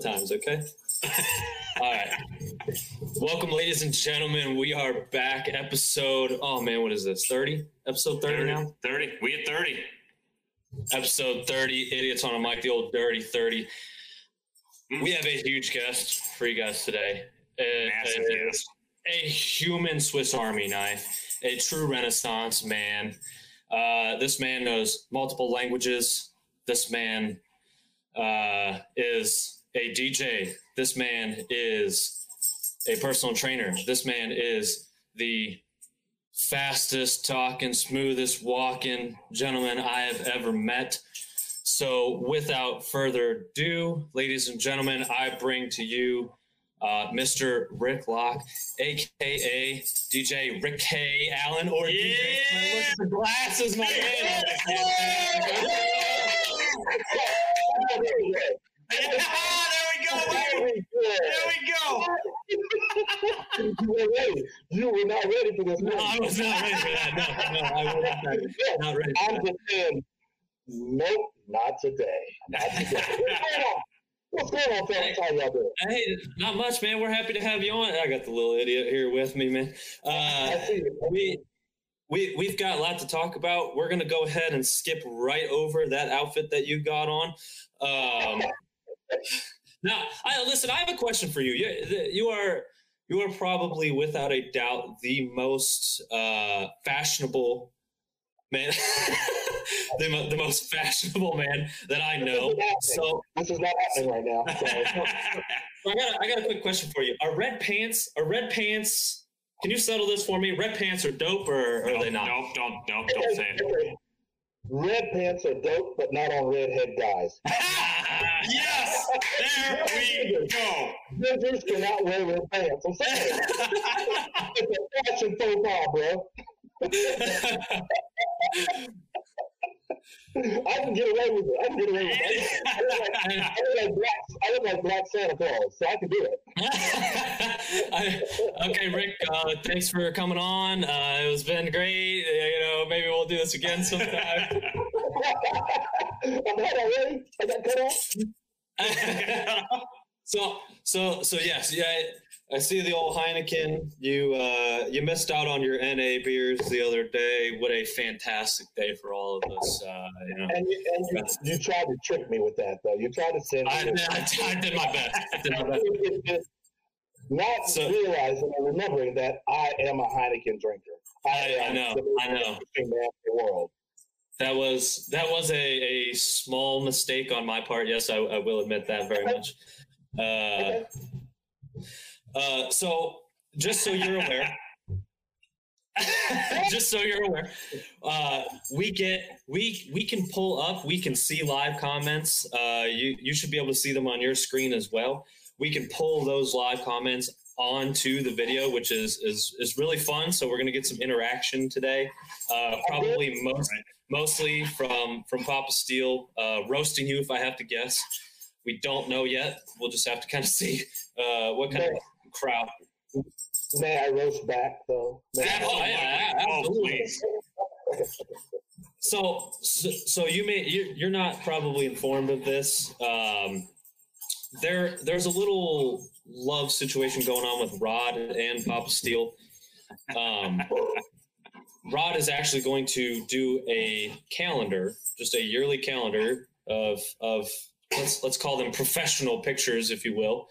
times, okay? All right. Welcome, ladies and gentlemen. We are back. Episode, oh man, what is this? 30? Episode 30, 30 now? 30. We at 30. Episode 30. Idiots on a mic, the old dirty 30. We have a huge guest for you guys today. A, Massive a, guest. a human Swiss Army knife, a true Renaissance man. Uh, this man knows multiple languages. This man uh, is a DJ. This man is a personal trainer. This man is the fastest talking, smoothest walking gentleman I have ever met. So, without further ado, ladies and gentlemen, I bring to you uh, Mr. Rick Locke, aka DJ Rick K. Allen, or DJ. Yeah! Look at the glasses, my man. there we go. baby. There we go. you were. Not ready for this. No. I was not ready for that. No, no, I was not, not ready. I'm just saying, nope, not today. Not today. What's going on? What's going on, fellas? How y'all doing? Hey, not much, man. We're happy to have you on. I got the little idiot here with me, man. Uh, I see you. we we we've got a lot to talk about. We're gonna go ahead and skip right over that outfit that you got on. Um, now, I listen. I have a question for you. You, you are you are probably without a doubt the most uh, fashionable man, the, mo- the most fashionable man that I know. So This is not happening right now. So, so I got a, I got a quick question for you. Are red pants? Are red pants? Can you settle this for me? Red pants are dope, or are Nope, they not? Nope, don't, don't, don't say it. Red pants are dope, but not on redhead guys. yes, there we go. Gingers cannot wear red pants. I'm saying it's a fashion faux pas, bro. I can get away with it. I can get away with it. I look like, I look like black. I look like Black Santa Claus, so I can do it. I- okay, Rick. Uh, thanks for coming on. Uh, it was been great. Uh, You know, maybe we'll do this again sometime. I'm not already. I got cut off. so, so, so yes, yeah. I, see the old Heineken. You, uh, you missed out on your NA beers the other day. What a fantastic day for all of us. Uh, you know, And, you, and you, you tried to trick me with that, though. You tried to send me. I, I, I did my best. I did my best. Not So- realizing and remembering that I am a Heineken drinker. I- I know, I know. man in the world. That was that was a, a small mistake on my part. Yes, I, I will admit that very much. Uh, Okay. Uh, so just so you're aware, just so you're aware, uh, we get we we can pull up, we can see live comments. Uh, you you should be able to see them on your screen as well. We can pull those live comments onto the video, which is is is really fun. So we're gonna get some interaction today. Uh, probably most mostly from from Papa Steele uh, roasting you, if I have to guess. We don't know yet. We'll just have to kind of see uh, what kind of crowd. May I roast back, though? May Oh, yeah, Oh, absolutely. So, so, so you may you, you're not probably informed of this. Um, there, there's a little love situation going on with Rod and Papa Steele. Um, Rod is actually going to do a calendar, just a yearly calendar of of let's let's call them professional pictures, if you will,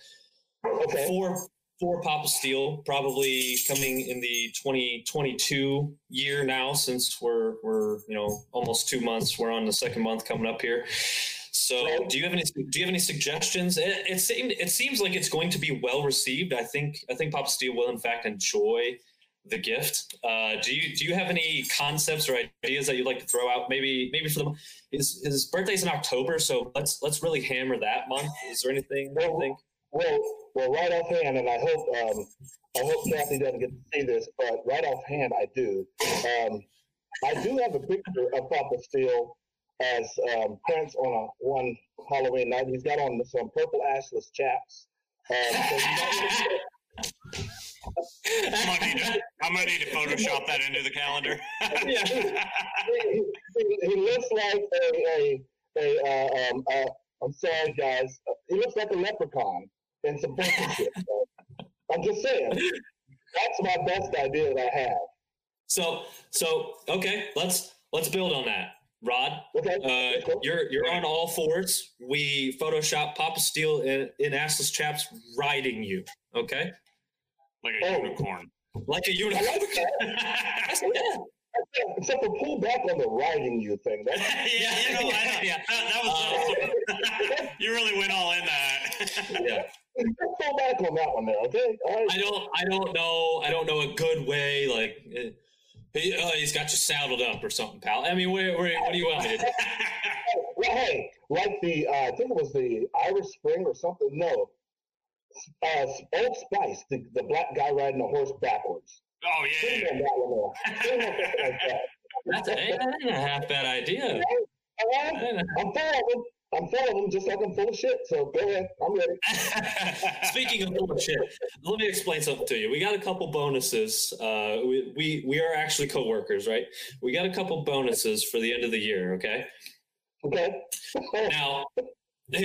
Okay. for for Papa Steele, probably coming in the 2022 year now, since we're we're you know almost two months. We're on the second month coming up here. So, do you have any do you have any suggestions? It, it seemed it seems like it's going to be well received. I think I think Papa Steele will in fact enjoy the gift. Uh, do you do you have any concepts or ideas that you'd like to throw out? Maybe maybe for the his his birthday's in October, so let's let's really hammer that month. Is there anything you think? Well, well, right offhand, and I hope um, I hope Kathy doesn't get to see this, but right offhand, I do. Um, I do have a picture of Papa Steele as um, Prince on a one Halloween night. He's got on some purple ashless chaps. Um, so I'm gonna need to, I'm gonna need to Photoshop that into the calendar. he, he, he looks like a a, a, uh, um, a I'm sorry, guys. He looks like a leprechaun in some funky shit. So I'm just saying. That's my best idea that I have. So so okay, let's let's build on that. Rod, Okay. uh, cool. you're you're on all fours. We Photoshop Papa Steele in, in assless chaps riding you. Okay, like a Oh. unicorn. like a unicorn. like yeah. Except for pull back on the riding you thing. That's, yeah, you know, I, Yeah. that, that was awesome. you really went all in that. yeah. Pull back on that one there, okay? Right. I don't I don't know I don't know a good way like uh, he, uh, he's got you saddled up or something, pal. I mean, where, where, what do you want me to do? Well, hey, like the uh, I think it was the Irish Spring or something. No, uh, Old Spice, the, the black guy riding a horse backwards. oh yeah. that one there. Sing on something like that. That's a, that ain't a half bad idea. All right? That ain't a- I'm them. I'm full of them, just like I'm full of shit. So go ahead. I'm ready. Speaking of shit, let me explain something to you. We got a couple bonuses. Uh, we, we we are actually coworkers, right? We got a couple bonuses for the end of the year. Okay. Okay. Now, uh,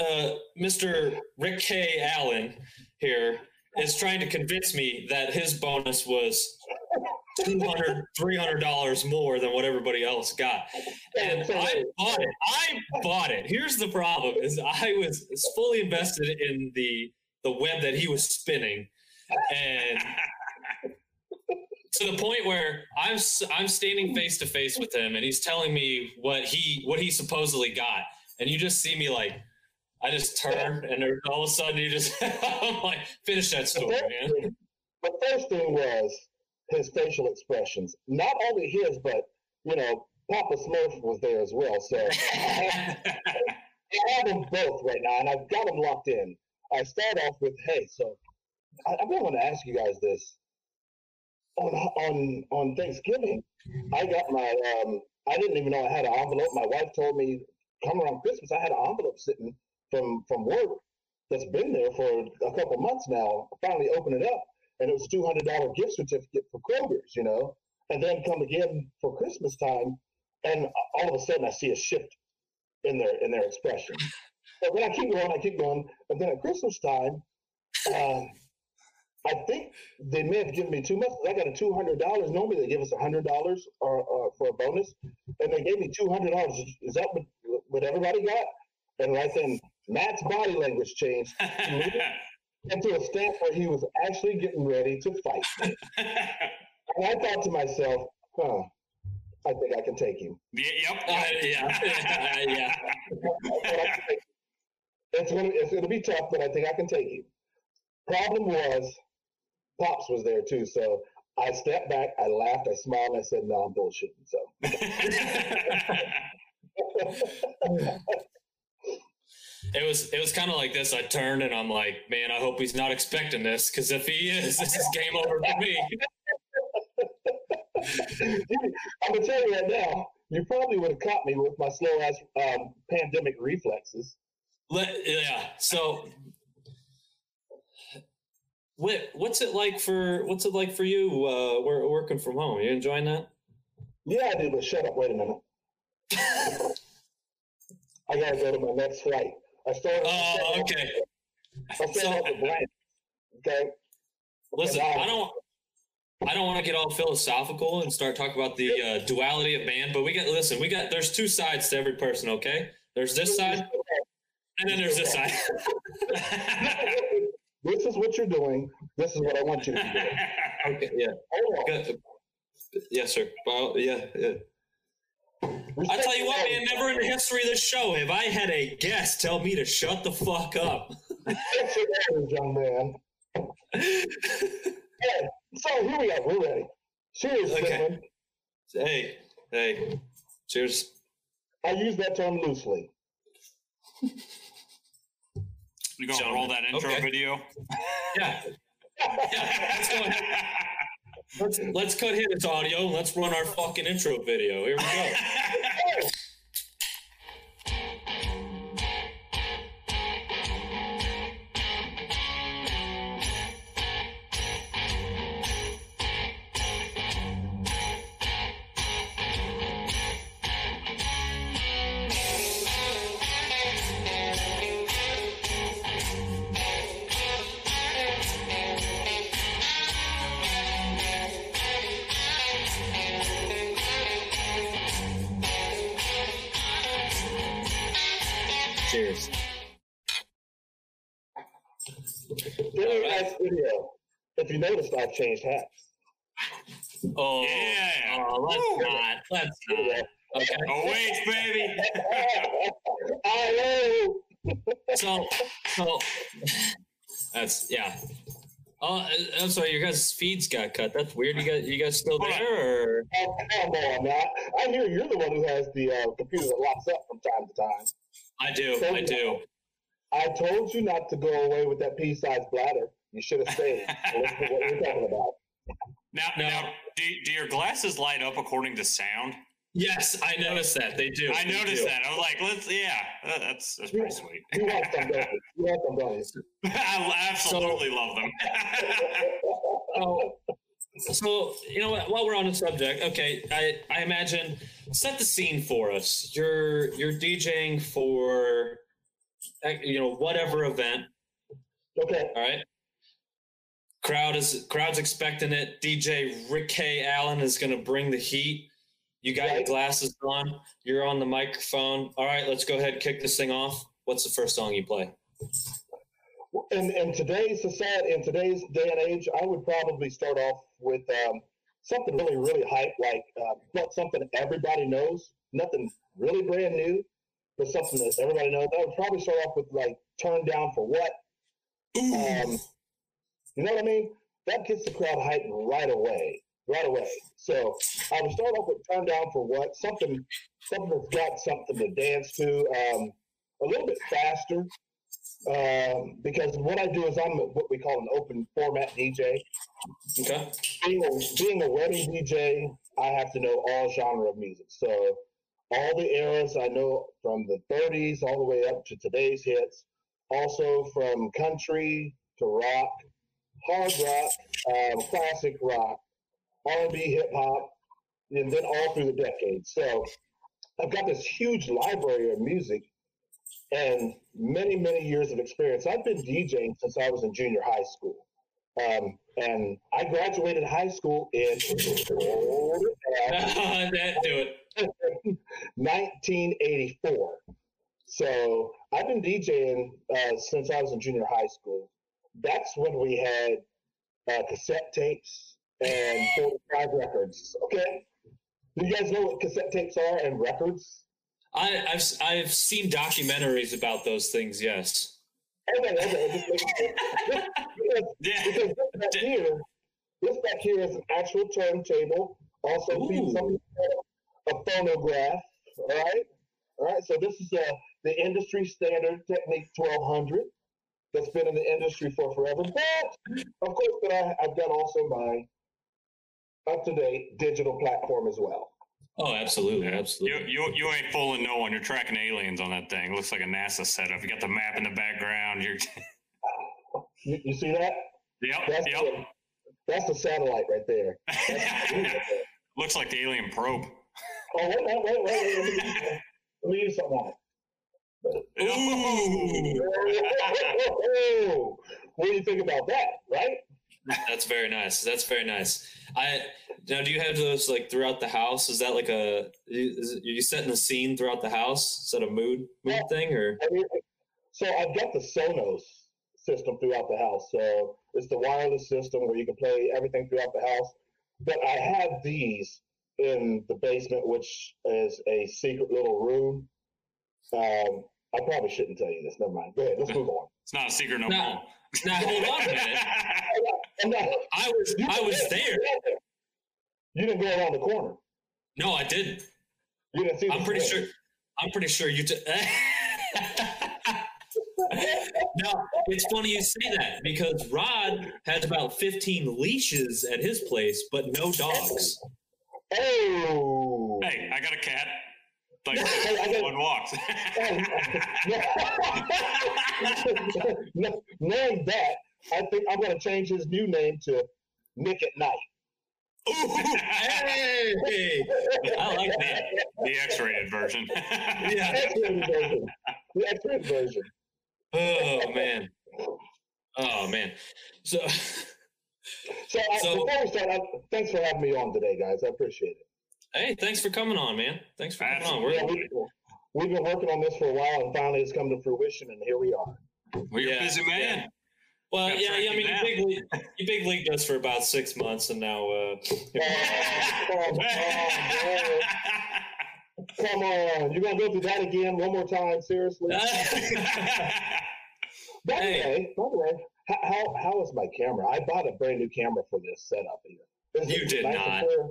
uh, Mr. Rick K. Allen here is trying to convince me that his bonus was 200 $300 more than what everybody else got. And I bought it. I bought it. Here's the problem is I was fully invested in the the web that he was spinning and to the point where I'm I'm standing face to face with him and he's telling me what he what he supposedly got and you just see me like I just turn and all of a sudden you just I'm like finish that story man thing, the first thing was his facial expressions. Not only his, but you know, Papa Smurf was there as well. So I have, I have them both right now, and I've got them locked in. I start off with, hey, so I, I really want to ask you guys this. On on on Thanksgiving, I got my um, I didn't even know I had an envelope. My wife told me come around Christmas, I had an envelope sitting from from work that's been there for a couple months now. I finally opened it up, and it was two hundred dollar gift certificate for Kroger's, you know. And then come again for Christmas time, and all of a sudden I see a shift in their in their expression. But then I keep going, I keep going, and then at Christmas time, uh, I think they may have given me too much. I got a two hundred dollars. Normally they give us a hundred dollars or for a bonus, and they gave me two hundred dollars. Is that what, what everybody got? And right then, Matt's body language changed into a stance where he was actually getting ready to fight. And I thought to myself, huh, I think I can take him. Yeah, yep. Uh, yeah yeah It's gonna it's gonna be tough, but I think I can take him. Problem was, Pops was there too, so I stepped back, I laughed, I smiled, and I said, "No, I'm bullshitting." So It was it was kind of like this. I turned and I'm like, man, I hope he's not expecting this because if he is, this is game over for me. I'm gonna tell you right now, you probably would have caught me with my slow ass um, pandemic reflexes. Let, yeah. So, what what's it like for what's it like for you? Uh, we're working from home. You enjoying that? Yeah, I do, but shut up. Wait a minute. I gotta go to my next flight. I started. Oh, okay. I started off with Brand. Okay. Listen, I don't. I don't want to get all philosophical and start talking about the uh, duality of man, but we got listen. We got there's two sides to every person. Okay, there's this side, and then there's this side. This is what you're doing. This is what I want you to do. okay, yeah, Hold on. Yes, sir. Well, yeah, yeah. I tell you what, man. Never in the history of this show have I had a guest tell me to shut the fuck up. That's your manners, young man. Yeah, so here we are. We're ready. Cheers, Okay. gentlemen. hey, hey, cheers. I use that term loosely. You gonna roll that intro Okay. video? Yeah. yeah let's, let's cut his audio and let's run our fucking intro video. Here we go. If you noticed, I've changed hats. Oh, Yeah. oh, let's Woo. not. Let's not. Okay. Awake, baby. I So, so that's yeah. Oh, uh, I'm sorry. Your guys' feeds got cut. That's weird. You guys, you guys still there? Or Oh, come on now. I hear you're the one who has the uh, computer that locks up from time to time. I do. I do. I told you not to go away with that pea-sized bladder. You should have stayed. What we're talking about. Now, No. now do, do your glasses light up according to sound? Yes, I noticed that. They do. I They noticed do. that. I was like, let's, yeah, that's that's pretty sweet. You want some, don't you? You want some, don't? I absolutely love them. So, so you know what? While we're on the subject, okay, I I imagine set the scene for us. You're you're DJing for, uh, you know, whatever event. Okay. All right. Crowd is crowd's expecting it. DJ Rick K. Allen is going to bring the heat. You got your glasses on. You're on the microphone. All right, let's go ahead and kick this thing off. What's the first song you play? In, in today's society, in today's day and age, I would probably start off with um, something really, really hype, like uh, but something everybody knows, nothing really brand new, but something that everybody knows. I would probably start off with like "Turn Down for What." Um, you know what I mean? That gets the crowd hyped right away, right away. So I would start off with "Turn Down for What," something, something that's got something to dance to, um, a little bit faster um, because what I do is I'm what we call an open format DJ. Okay. Being a, being a wedding DJ, I have to know all genre of music. So all the eras I know from the 30s all the way up to today's hits. Also from country to rock, hard rock, um, classic rock, R&B, hip hop, and then all through the decades. So I've got this huge library of music and many, many years of experience. I've been DJing since I was in junior high school. Um, and I graduated high school in that do it. 1984. So I've been DJing uh, since I was in junior high school. That's when we had uh, cassette tapes and 45 records. Okay. Do you guys know what cassette tapes are and records? I, I've I've seen documentaries about those things. Yes. Okay, okay. Because yeah. Because this back here, this back here is an actual turntable. Also, Ooh. feeds something called a phonograph. All right, all right. So this is uh, the industry standard Technics 1200 that's been in the industry for forever. But of course, but I, I've got also my up-to-date digital platform as well. Oh, absolutely, absolutely. you you you ain't fooling no one. You're tracking aliens on that thing. It looks like a NASA setup. You got the map in the background. You're You, you see that? yep That's yep. the, that's the satellite right there. Right there. looks like the alien probe. Oh, wait, wait, wait, wait. wait. Let me, let me use something on it. Ooh. what do you think about that, right? That's very nice. That's very nice. I now, do you have those like throughout the house? Is that like a is are you setting the scene throughout the house? Is that a mood mood Yeah. thing or? I mean, So I've got the Sonos system throughout the house. So it's the wireless system where you can play everything throughout the house. But I have these in the basement, which is a secret little room. Um, I probably shouldn't tell you this. Never mind. Go ahead. Let's move on. It's not a secret no No. more. Now hold on a minute. I'm not- I was you- I was there. You didn't go around the corner. No, I didn't. You didn't see. the I'm pretty swing. sure. I'm pretty sure you. T- no, it's funny you say that because Rod has about 15 leashes at his place, but no dogs. Oh. hey, I got a cat. Like one walks. Knowing that, I think I'm going to change his new name to Nick at Night. Ooh, Hey, I like that. the X-rated version. Yeah. X-rated version. The X-rated version. Oh man. Oh man. So So, uh, I, before we start, I, thanks for having me on today, guys. I appreciate it. Hey, thanks for coming on, man. Thanks for coming on. We're, Yeah, we, we've been working on this for a while, and finally it's come to fruition, and here we are. Well, you're a Yeah, busy man. Well, Gotta yeah, yeah, I mean, you big, league, you big league us for about six months, and now, uh, come on, bro. Come on, you're gonna go through that again one more time? Seriously? By the Hey. way, by the way, how how is my camera? I bought a brand new camera for this setup here. Is You it did and not. clear?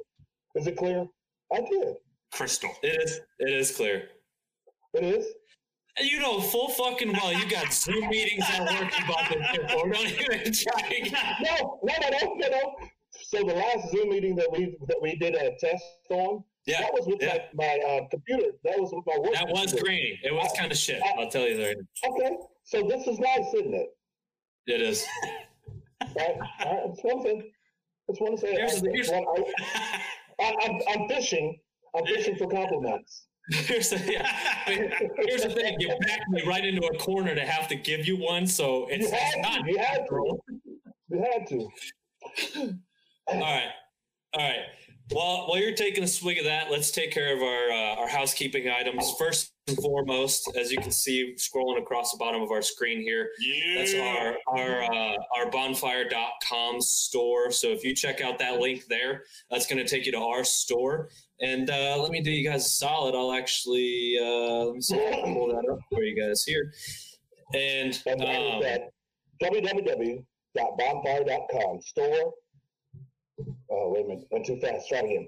Is it clear? I did. Crystal. it is, it is clear. It is. You know full fucking well you got Zoom meetings at work you bought this shit for. Don't even try again. No, no, no, no, no, no. So the last Zoom meeting that we that we did a test on, Yeah, that was with yeah. my, my uh, computer. That was with my work. that was computer. grainy. It was kind of shit. I'll tell you that. Okay, so this is nice, isn't it? It is. Right? All right, just one thing. Just want to say, Here's- I, here's- I, I, I'm, I'm fishing. I'm fishing for compliments. Here's the, yeah. Here's the thing. You backed me right into a corner to have to give you one, so it's had to. not You had to. You had to. All right. All right. Well, while you're taking a swig of that, let's take care of our uh, our housekeeping items. First and foremost, as you can see scrolling across the bottom of our screen here, that's our our uh, our bonfire.com store. So if you check out that link there, that's going to take you to our store. And uh, let me do you guys a solid. I'll actually uh, let me see if I can pull that up for you guys here. And And um, www.bonfire.com. Store. Oh, wait a minute. Went too fast. Try again.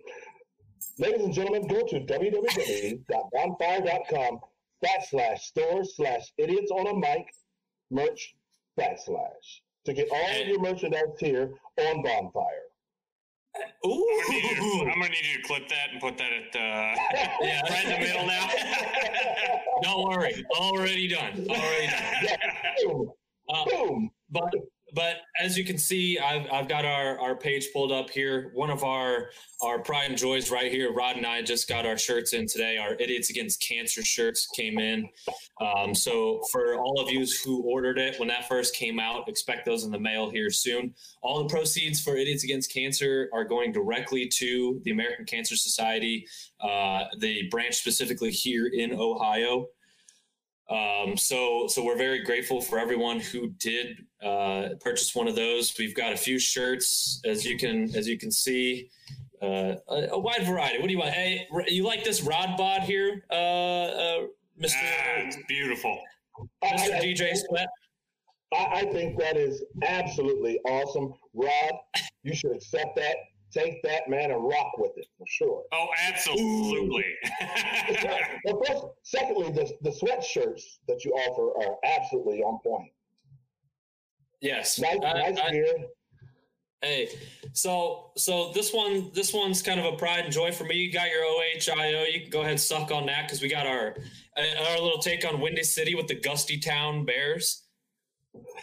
Ladies and gentlemen, go to www.bonfire.com backslash store slash idiots on a mic merch backslash to get all of your merchandise here on Bonfire. ooh, I'm gonna, need you to, I'm gonna need you to clip that and put that at uh, yeah, right in the middle now. Don't worry, already done. Already done. Boom. Uh, Boom. but but as you can see, I've I've got our our page pulled up here. One of our our pride and joys right here. Rod and I just got our shirts in today. Our Idiots Against Cancer shirts came in. Um, so for all of you who ordered it when that first came out, expect those in the mail here soon. All the proceeds for Idiots Against Cancer are going directly to the American Cancer Society, uh, the branch specifically here in Ohio. Um, so, so we're very grateful for everyone who did uh, purchase one of those. We've got a few shirts, as you can as you can see, uh, a, a wide variety. What do you want? Hey, you like this rod bod here, uh, uh, Mister Ah, it's beautiful. I- Mister I- DJ Sweat? I, I think that is absolutely awesome. Rod, you should accept that, take that, man, and rock with it for sure. Oh, absolutely. Well, first, secondly, the, the sweatshirts that you offer are absolutely on point. Yes. Nice, I- nice I- gear. Hey, so so this one this one's kind of a pride and joy for me. You got your OHIO. You can go ahead and suck on that because we got our uh, our little take on Windy City with the Gusty Town Bears.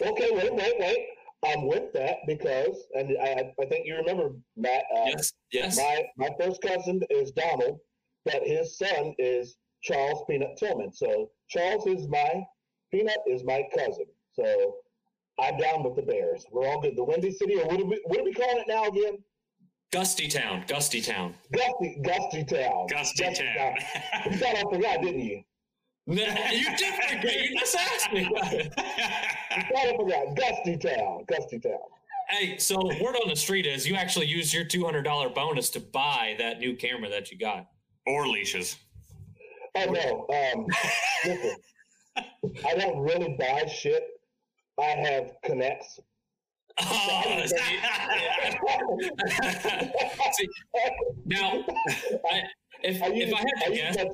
Okay, wait, wait, wait. I'm with that because, and I, I think you remember, Matt, uh, Yes, yes. my, my first cousin is Donald, but his son is Charles Peanut Tillman. So Charles is my, Peanut is my cousin. So I'm down with the Bears. We're all good. The Windy City, or what are we, what are we calling it now again? Gusty Town, Gusty Town. Gusty, Gusty Town. Gusty Town. You thought I forgot, didn't you? You did forget. You just asked me. about it. You thought I forgot. Gusty Town. Gusty Town. Hey, so word on the street is you actually used your two hundred dollar bonus to buy that new camera that you got. or leashes. Oh no. Um, listen, I don't really buy shit. I have connects. Oh, see, see, now, I, if I use, if I had to use guess,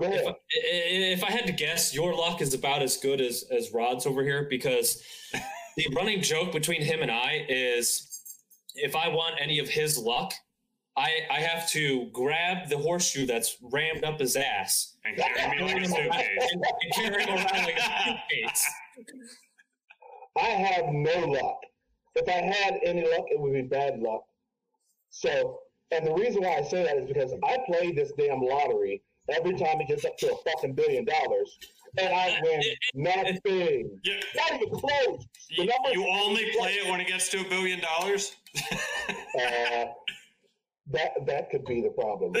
my two- Go if, if I had to guess, your luck is about as good as as Rod's over here because the running joke between him and I is if I want any of his luck, I I have to grab the horseshoe that's rammed up his ass And carry me like a suitcase. and, and carry him around like a suitcase. I have no luck. If I had any luck, it would be bad luck. So, and the reason why I say that is because I play this damn lottery every time it gets up to a fucking billion dollars, and I win nothing. Yeah, Not even close. The you, numbers- you only play it when it gets to a billion dollars? Uh, that that could be the problem.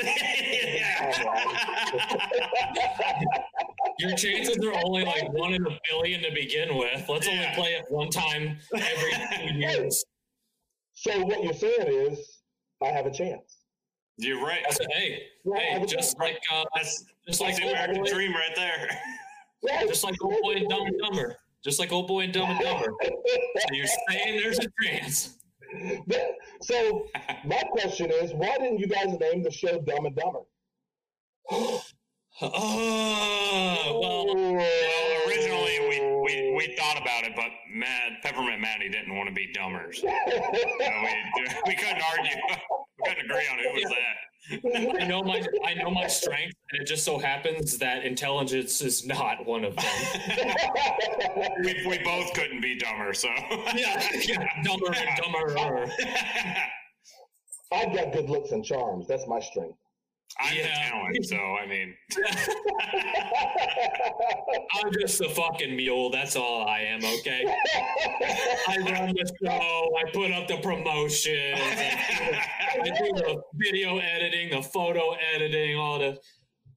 Your chances are only like one in a billion to begin with. Let's only play it one time every two years. so what you're saying is, I have a chance. You're right. I said, hey, Right, hey, just like uh, That's just like like the American boy, dream right there. Right. just like old boy and dumb and dumber, just like old boy and dumb and dumber. So you're saying there's a chance. so my question is, why didn't you guys name the show Dumb and Dumber? Oh well, Well, originally we, we, we thought about it, but Matt, Peppermint Matty didn't want to be dumber. So we, we couldn't argue. We couldn't agree on who was that. I know my I know my strength, and it just so happens that intelligence is not one of them. We, we both couldn't be dumber, so. yeah, yeah, dumber and dumber. I've got good looks and charms. That's my strength. I'm the talent, so I mean. I'm just a fucking mule. That's all I am. Okay. I run the show. I put up the promotions. I do the video editing, the photo editing, all the.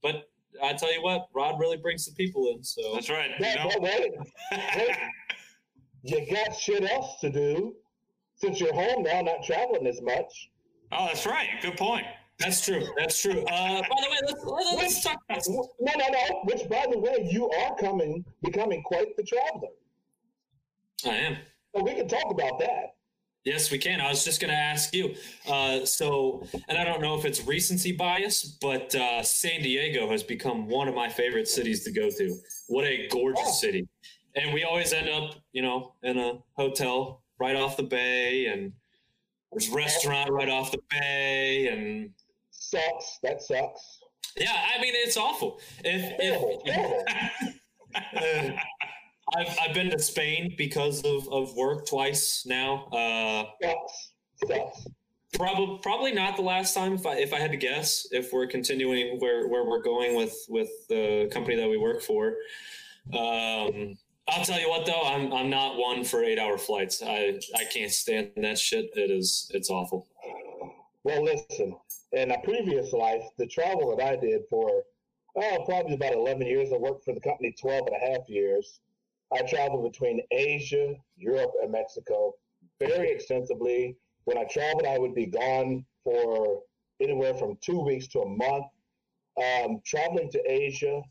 But I tell you what, Rod really brings the people in. So That's right. You know? wait, wait. wait. You got shit else to do since you're home now, not traveling as much. Oh, that's right. Good point. That's true. That's true. Uh, by the way, let's let's, talk about. No, no, no. Which, by the way, you are coming, becoming quite the traveler. I am. So we can talk about that. Yes, we can. I was just going to ask you. Uh, so, and I don't know if it's recency bias, but uh, San Diego has become one of my favorite cities to go to. What a gorgeous Oh. city! And we always end up, you know, in a hotel right off the bay, and there's a restaurant right off the bay, and Sucks. That sucks. yeah, I mean it's awful. If, if I've I've been to Spain because of of work twice now. Uh, Sucks. Sucks. Probably, probably not the last time. If I, if I had to guess, if we're continuing where, where we're going with with the company that we work for, um, I'll tell you what though, I'm I'm not one for eight hour flights. I I can't stand that shit. It is it's awful. Well, listen. In a previous life, the travel that I did for oh, probably about 11 years, I worked for the company 12 and a half years. I traveled between Asia, Europe, and Mexico very extensively. When I traveled, I would be gone for anywhere from two weeks to a month. Um, traveling to Asia,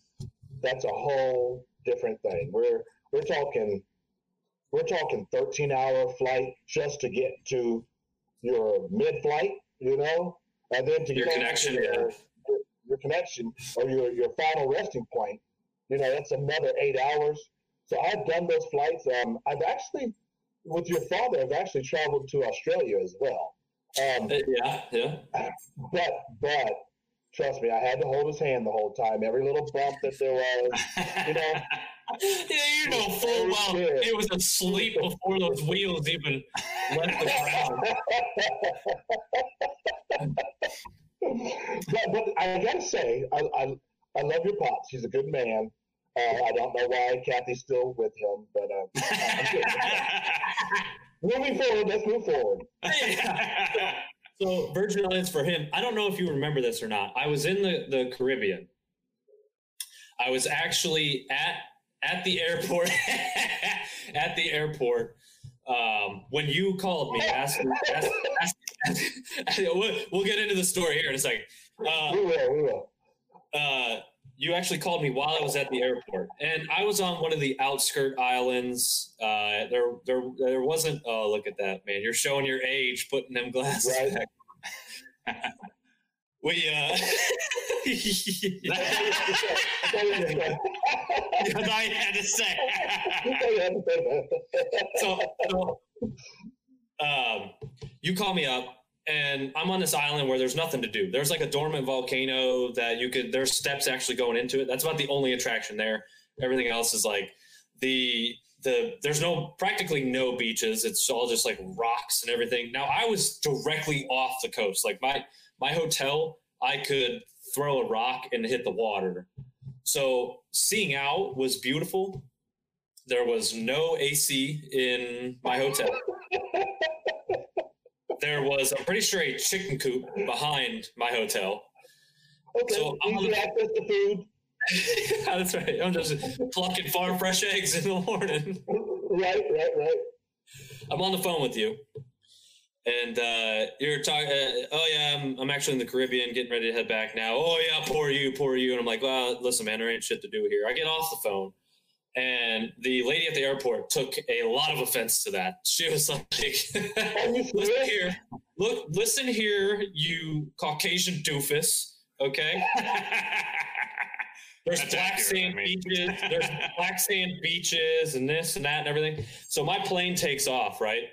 that's a whole different thing. We're we're talking we're talking 13 hour flight just to get to your mid flight, you know, and then to Your get connection, your, your, your connection or your, your final resting point, you know, that's another eight hours. So I've done those flights. Um, I've actually, with your father, I've actually traveled to Australia as well. Um, Uh, yeah, yeah. but, but trust me, I had to hold his hand the whole time. Every little bump that there was, you know, you know full well it was asleep before those wheels even left the ground. but, but I gotta say, I, I, I love your pops. He's a good man. Uh, I don't know why Kathy's still with him, but uh, moving forward, let's move forward. So Virgin Islands for him. I don't know if you remember this or not. I was in the, the Caribbean. I was actually at at the airport at the airport um, when you called me. Asked, asked, asked, we'll, we'll get into the story here in a second. Uh, We will, we will. uh, you actually called me while I was at the airport, and I was on one of the outskirt islands. Uh, there, there, there wasn't. Oh, look at that, man! You're showing your age, putting them glasses Right. back. we, uh, I had to say. so, so um, you call me up and I'm on this island where there's nothing to do. There's like a dormant volcano that you could, there's steps actually going into it. That's about the only attraction there. Everything else is like the, the, there's no, practically no beaches. It's all just like rocks and everything. Now I was directly off the coast. Like my, my hotel, I could throw a rock and hit the water. So seeing out was beautiful. There was no AC in my hotel. there was, I'm pretty sure, a chicken coop behind my hotel. Okay, So, I'm easy access to food. That's right. I'm just plucking farm fresh eggs in the morning. Right, right, right. I'm on the phone with you, and uh, you're talking. Uh, oh yeah, I'm, I'm actually in the Caribbean, getting ready to head back now. Oh yeah, poor you, poor you. And I'm like, well, listen, man, there ain't shit to do here. I get off the phone, and the lady at the airport took a lot of offense to that. She was like, "Listen here, look, listen here, you Caucasian doofus." Okay, there's That's black sand I mean. beaches. There's black sand beaches and this and that and everything. So my plane takes off, right?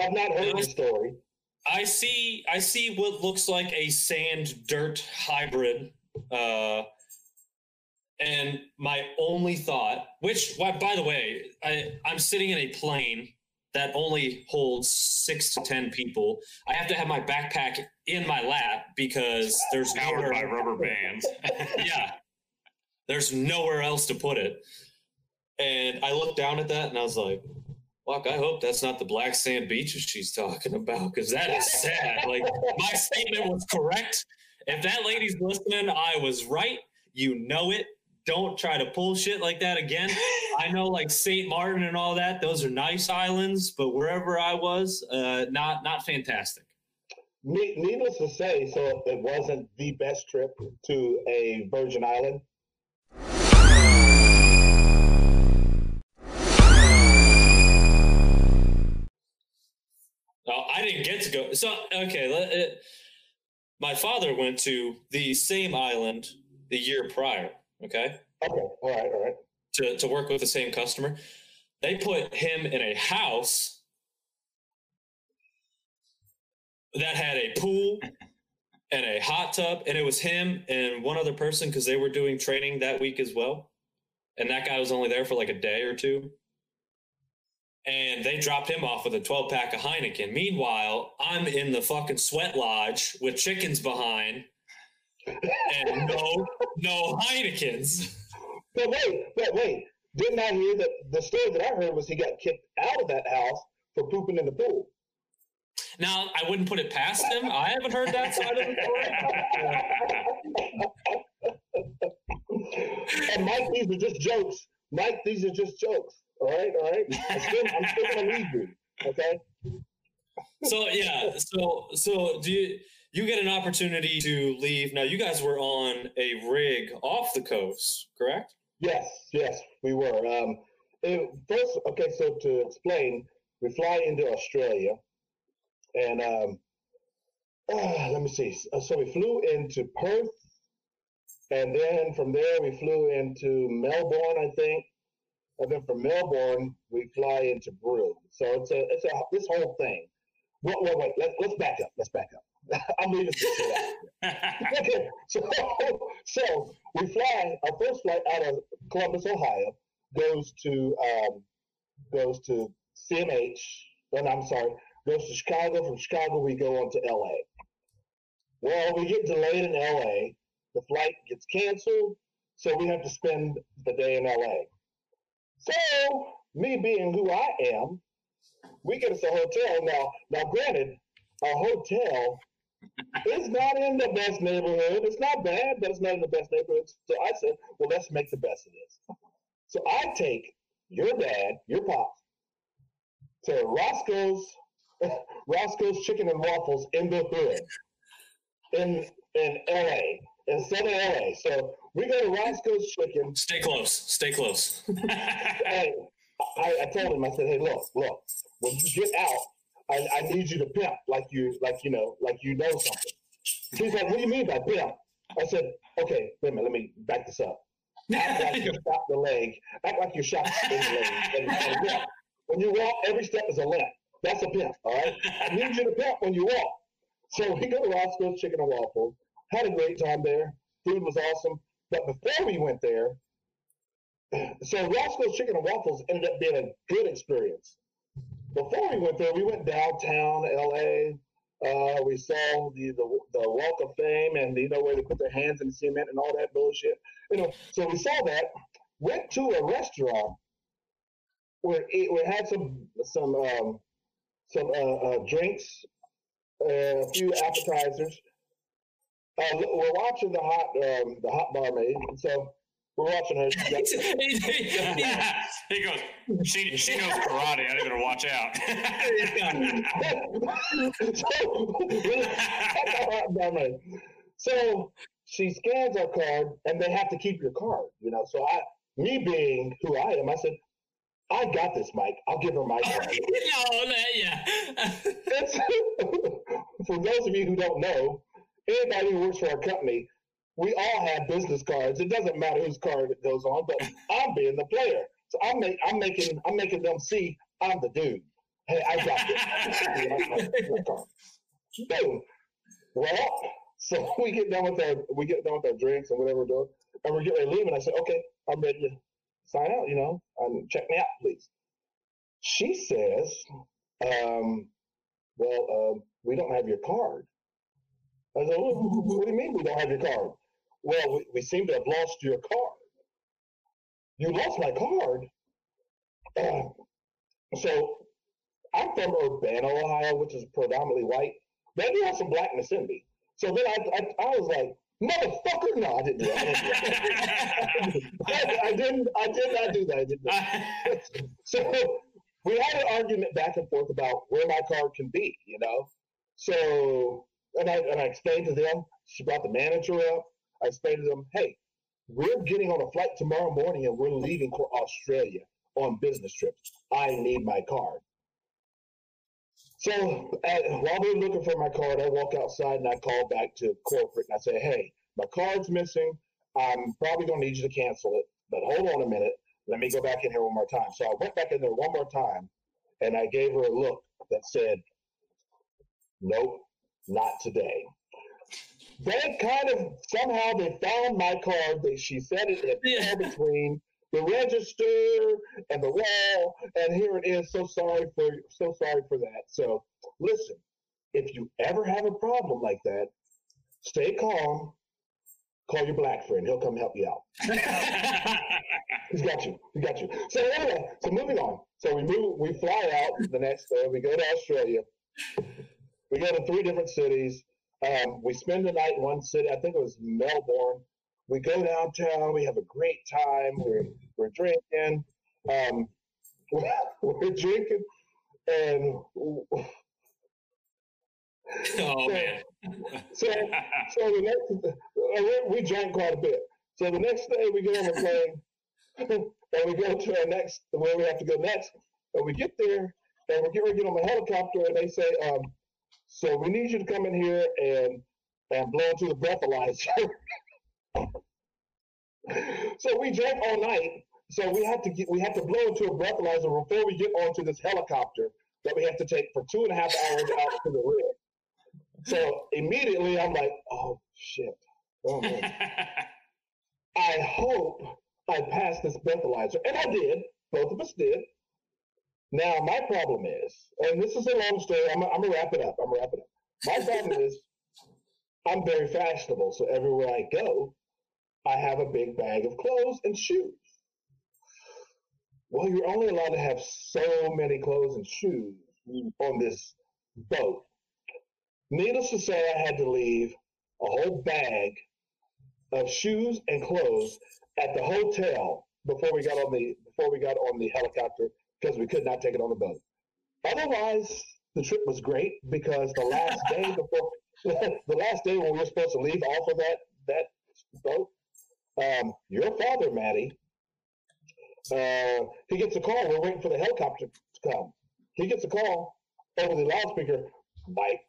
I've not heard the story. I see I see what looks like a sand dirt hybrid. Uh and my only thought, which why by the way, I, I'm sitting in a plane that only holds six to ten people. I have to have my backpack in my lap because there's Powered by nowhere, rubber bands. yeah. There's nowhere else to put it. And I looked down at that and I was like, fuck, I hope that's not the black sand beaches she's talking about because that is sad. like, my statement was correct. If that lady's listening, I was right. You know it. Don't try to pull shit like that again. I know, like St. Martin and all that; those are nice islands, but wherever I was, uh, not not fantastic. Needless to say, so it wasn't the best trip to a Virgin Island. I didn't get to go. So okay, let it, my father went to the same island the year prior. Okay, Okay, all right, all right. to to work with the same customer. They put him in a house that had a pool and a hot tub, and it was him and one other person because they were doing training that week as well. And that guy was only there for like a day or two. And they dropped him off with a 12 pack of Heineken. Meanwhile, I'm in the fucking sweat lodge with chickens behind and no, no Heinekens. But wait, but wait. Didn't I hear that the story that I heard was he got kicked out of that house for pooping in the pool? Now, I wouldn't put it past him. I haven't heard that side of the story. and Mike, these are just jokes. Mike, these are just jokes. All right, all right. I'm still, I'm still gonna need you. Okay. So yeah, so so do you you get an opportunity to leave? Now you guys were on a rig off the coast, correct? Yes, yes, we were. Um, it, first, okay, so to explain, we fly into Australia, and um, ah, let me see. Uh, So we flew into Perth, and then from there we flew into Melbourne, I think, and then from Melbourne we fly into Broome. So it's a it's a this whole thing. Wait, wait, wait. Let, let's back up. Let's back up. I'm leaving some shit out. okay, so so we fly. Our first flight out of Columbus, Ohio, goes to um, goes to CMH. And I'm sorry, goes to Chicago. From Chicago, we go on to LA. Well, we get delayed in LA. The flight gets canceled, so we have to spend the day in LA. So me being who I am, we get us a hotel. Now, now, granted, a hotel is not in the best neighborhood. It's not bad, but it's not in the best neighborhood. So I said, well, let's make the best of this. So I take your dad, your pop, to Roscoe's Roscoe's Chicken and Waffles in the hood in in LA, in southern LA. So we go to Roscoe's Chicken. Stay close. Stay close. Hey, I, I told him, I said, hey, look, look, when you get out, I, I need you to pimp like you like you know like you know something. He's like, what do you mean by pimp? I said, okay, wait a minute, let me back this up. Act like you shot the leg. Act like you shot in the leg. And, and. When you walk, every step is a limp. That's a pimp, all right? I need you to pimp when you walk. So we go to Roscoe's Chicken and Waffles. Had a great time there. Food was awesome. But before we went there, so Roscoe's Chicken and Waffles ended up being a good experience. Before we went there, we went downtown LA. Uh, we saw the, the the Walk of Fame and you know where they put their hands in the cement and all that bullshit. You know, so we saw that. Went to a restaurant where it, we had some some um, some uh, uh, drinks, uh, a few appetizers. Uh, we're watching the hot um, the hot barmaid, so we're watching her. He goes, she, she knows karate. I need to watch out. so, so she scans our card, and they have to keep your card. You know, so I, me being who I am, I said, "I got this, Mike. I'll give her my card." no, no, yeah. For those of you who don't know, anybody who works for our company, we all have business cards. It doesn't matter whose card it goes on, but I'm being the player. So I'm make, I'm making I'm making them see I'm the dude. Hey, I got this. Boom. Well, so we get done with our we get done with our drinks and whatever we're doing, and we're getting ready to leave. And I said, okay, I'm ready to sign out. You know, um, check me out, please. She says, um, well, um, we don't have your card. I said, what, do you mean we don't have your card? Well, we, we seem to have lost your card. You lost my card? So I'm from Urbana, Ohio, which is predominantly white. They do have some blackness in me. So then I, I, I was like, motherfucker, no, I didn't do that. I didn't, do that. I, I didn't. I did not do that. I did not. so we had an argument back and forth about where my card can be, you know. So and I and I explained to them. She brought the manager up. I explained to them, hey, we're getting on a flight tomorrow morning and we're leaving for Australia on business trips. I need my card. So at, while they're looking for my card, I walk outside and I call back to corporate and I say, hey, my card's missing. I'm probably going to need you to cancel it, but hold on a minute. Let me go back in here one more time. So I went back in there one more time and I gave her a look that said, nope, not today. They kind of somehow they found my card. They, she said it it Yeah. between the register and the wall, and here it is. So sorry for so sorry for that. So listen, if you ever have a problem like that, stay calm. Call your black friend. He'll come help you out. He's got you. He got you. So anyway, so moving on. So we move. We fly out the next day. We go to Australia. We go to three different cities. Um, we spend the night in one city. I think it was Melbourne. We go downtown. We have a great time. We're we're drinking. Um, we're drinking, and Oh man. so so the next we- we drank quite a bit. So the next day we get on the plane and we go to our next where we have to go next. And we get there and we're getting ready to get on the helicopter and they say, um, so we need you to come in here and and blow into the breathalyzer. so we drank all night. So we had to get we had to blow into a breathalyzer before we get onto this helicopter that we have to take for two and a half hours out to the rig. So immediately I'm like, oh shit. Oh. I hope I passed this breathalyzer. And I did. Both of us did. Now my problem is, and this is a long story, I'm, gonna wrap it up. I'm gonna wrap it up. My problem is I'm very fashionable, so everywhere I go, I have a big bag of clothes and shoes. Well, you're only allowed to have so many clothes and shoes on this boat. Needless to say, I had to leave a whole bag of shoes and clothes at the hotel before we got on the before we got on the helicopter because we could not take it on the boat. Otherwise, the trip was great because the last day before the last day when we were supposed to leave off of that that boat, um, your father, Maddie, uh, he gets a call. We're waiting for the helicopter to come. He gets a call over the loudspeaker. Mike,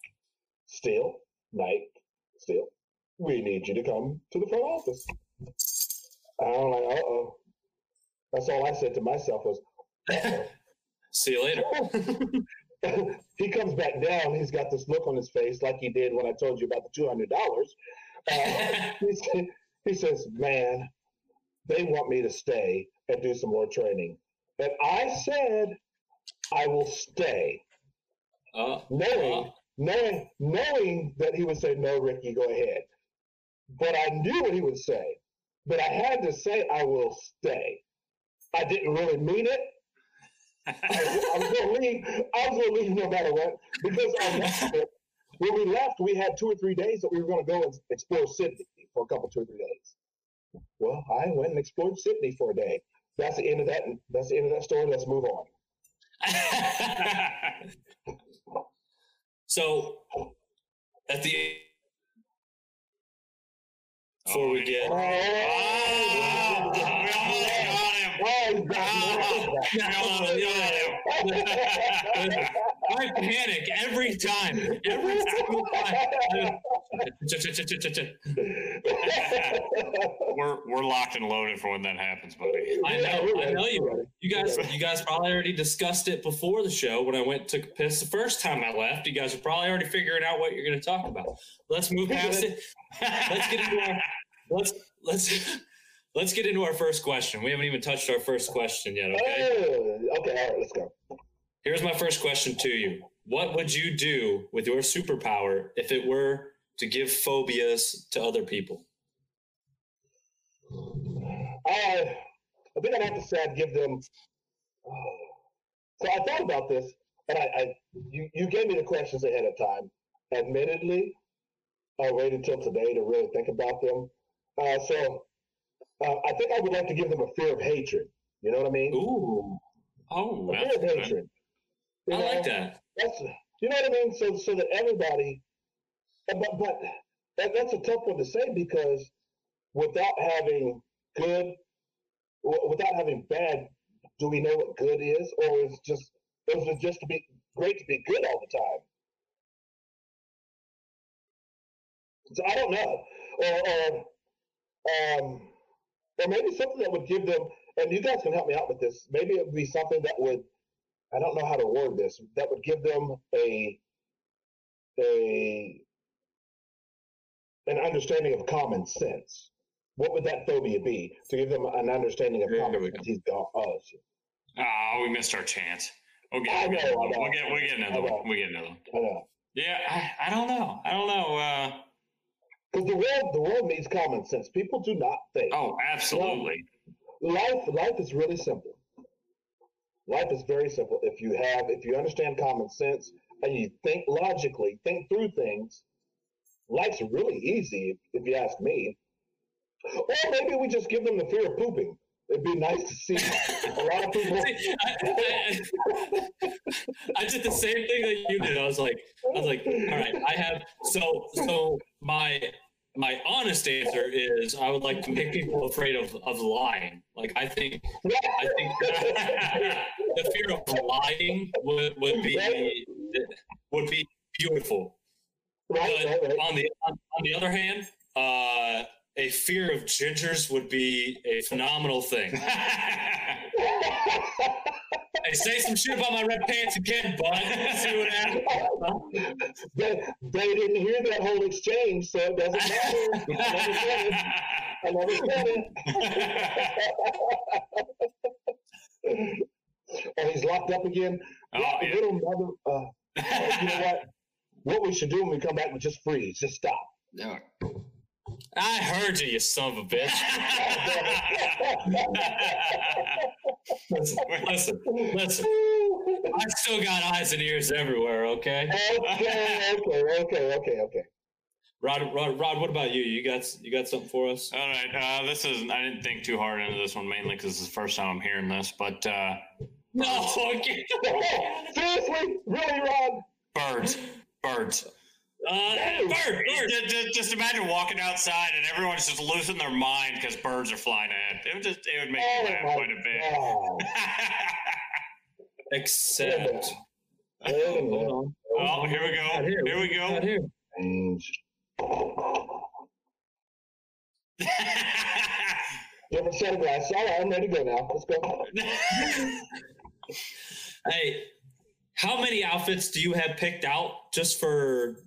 Steele, Mike, Steele, we need you to come to the front office. I'm like, uh oh. That's all I said to myself was. See you later. he comes back down. He's got this look on his face, like he did when I told you about the two hundred dollars. Uh, he, he says, "Man, they want me to stay and do some more training," and I said, "I will stay," Uh, knowing, uh, knowing, knowing that he would say, "No, Ricky, go ahead." But I knew what he would say. But I had to say, "I will stay." I didn't really mean it. I, I was gonna leave. I was gonna leave no matter what because our next trip, when we left, we had two or three days that we were gonna go and explore Sydney for a couple, two or three days. Well, I went and explored Sydney for a day. That's the end of that. That's the end of that story. Let's move on. so at the before we get Oh, we almost oh, got him. he's back. We almost got him. I panic every time. Every single time. We're we're locked and loaded for when that happens, buddy. I know, I know you. You guys, you guys probably already discussed it before the show when I went and took a piss the first time I left. You guys are probably already figuring out what you're going to talk about. Let's move past it. Let's get into our let's let's let's get into our first question. We haven't even touched our first question yet. Okay. Oh, okay, all right, let's go. Here's my first question to you. What would you do with your superpower if it were to give phobias to other people? I, I think I'd have to say I'd give them. Oh. So I thought about this, and I, I you, you gave me the questions ahead of time. Admittedly, I waited until today to really think about them. Uh, so uh, I think I would like to give them a fear of hatred. You know what I mean? Ooh, Oh, a fear of hatred. I know? like that. That's you know what I mean. So so that everybody, but but that, that's a tough one to say because without having good, without having bad, do we know what good is, or is just is it just to be great to be good all the time? So I don't know, or or um, or maybe something that would give them. And you guys can help me out with this. Maybe it would be something that would I don't know how to word this. That would give them a a an understanding of common sense. What would that phobia be? To give them an understanding of There common sense. He's gone. Oh. Oh, we missed our chance. We'll I get, we'll get, I another know. one. we'll get, we'll get I another know. one. We'll get another one. I know. Yeah, I, I don't know. I don't know. Uh, Because the world, the world needs common sense. People do not think. oh, absolutely. Life, life is really simple. Life is very simple. If you have, if you understand common sense and you think logically, think through things, life's really easy. If, if you ask me. Or maybe we just give them the fear of pooping. It'd be nice to see a lot of people. See, I, I- I did the same thing that you did. I was like, I was like, all right, I have so so my my honest answer is I would like to make people afraid of, of lying. Like I think I think the fear of lying would, would be would be beautiful. But on the on, on the other hand, uh, a fear of gingers would be a phenomenal thing. Hey, say some shit about my red pants again, bud. See what happens. they, they didn't hear that whole exchange, so it doesn't matter. I never said it. I never said it. oh, he's locked up again. Oh, Yeah, yeah. little mother. Uh, you know what? What we should do when we come back, we just freeze, just stop. I heard you, you son of a bitch. Listen, listen, listen. I still got eyes and ears everywhere. Okay, okay, okay, okay, okay, okay. Rod, Rod, Rod. What about you? You got you got something for us? All right. Uh, this is. I didn't think too hard into this one mainly because this is the first time I'm hearing this. But uh, No, okay. Seriously, really, Rod? birds, birds. Uh, bird, bird. Just, just- just imagine walking outside and everyone's just losing their mind because birds are flying ahead. It would just. It would make Oh me laugh quite a bit. Except. Wait a Hold minute. on. oh, here we go. here. Here we go. here. Change. Different set of. All right, I'm ready to go now. Let's go. Hey, how many outfits do you have picked out just for?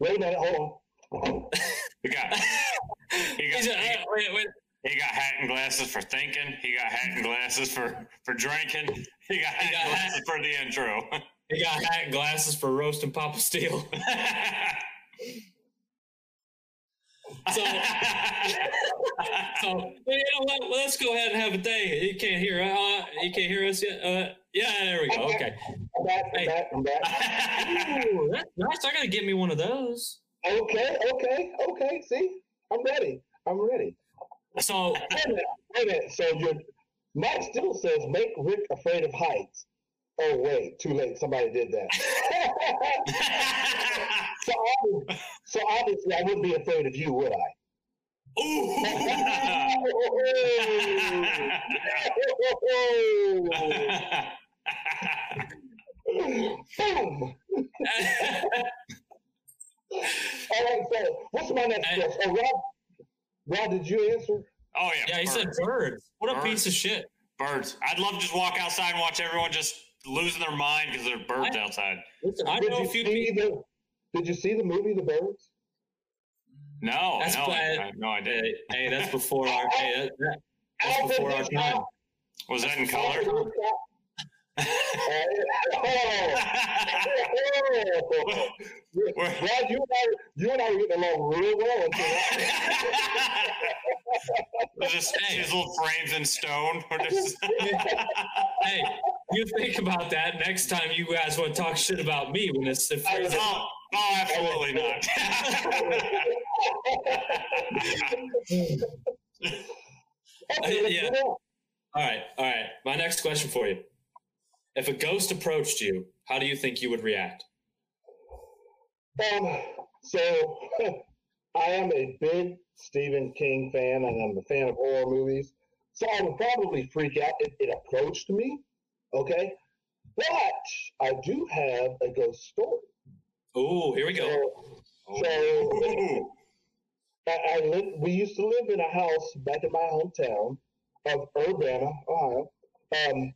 Wait a minute. Hold on. we got. He got, Is he, uh, wait, wait. he got hat and glasses for thinking. He got hat and glasses for for drinking. He got hat He got and hat- glasses for the intro. He got hat and glasses for roasting Papa Steele. So, so you know what? Let's go ahead and have a day. You can't hear. Uh, you can't hear us yet. Uh, yeah, there we go. Okay. I'm back. I'm back. I'm back. Ooh, that's nice. I gotta get me one of those. Okay. Okay. Okay. See, I'm ready. I'm ready. So Wait a minute. Wait a minute. So your Mike Steele says make Rick afraid of heights. Oh wait, too late. Somebody did that. so, obvi- so obviously, I wouldn't be afraid of you, would I? Oh, oh, oh. Boom. All right. So, what's my next Hey. question? Oh, Rob. Rob, did you answer? oh yeah, yeah, he said birds. birds. What a piece of shit. birds. I'd love to just walk outside and watch everyone just losing their mind because there are birds I- outside. Listen, I did know you a few see people. the? Did you see the movie The Birds? No, That's no, I, bad. I, no, I didn't. Hey, hey, that's before our. Hey, that, that- that's before our time. Was that in before color? Our. Uh, oh, oh. Brad, you and I, you and I were getting along real well until that. They're just Hey. chiseled frames in stone. Just- Hey, you think about that next time you guys want to talk shit about me when it's the I was- oh, oh, absolutely not. Okay, Yeah. All right, all right. My next question for you: If a ghost approached you, how do you think you would react? Um, so I am a big Stephen King fan, and I'm a fan of horror movies. So I would probably freak out if it approached me. Okay, but I do have a ghost story. Oh, here we go. So, so I, I lived, we used to live in a house back in my hometown of Urbana, Ohio. Um,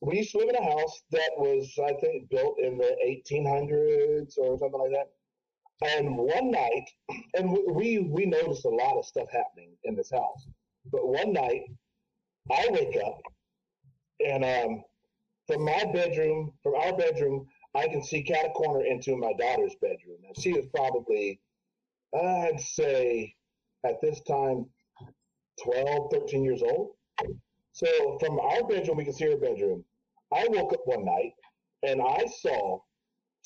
we used to live in a house that was, I think, built in the 1800s or something like that. And one night, and we- we noticed a lot of stuff happening in this house. But one night, I wake up, and um, from my bedroom, from our bedroom, I can see cat a corner into my daughter's bedroom, and she was probably I'd say at this time 12, 13 years old. So from our bedroom, we can see her bedroom. I woke up one night and I saw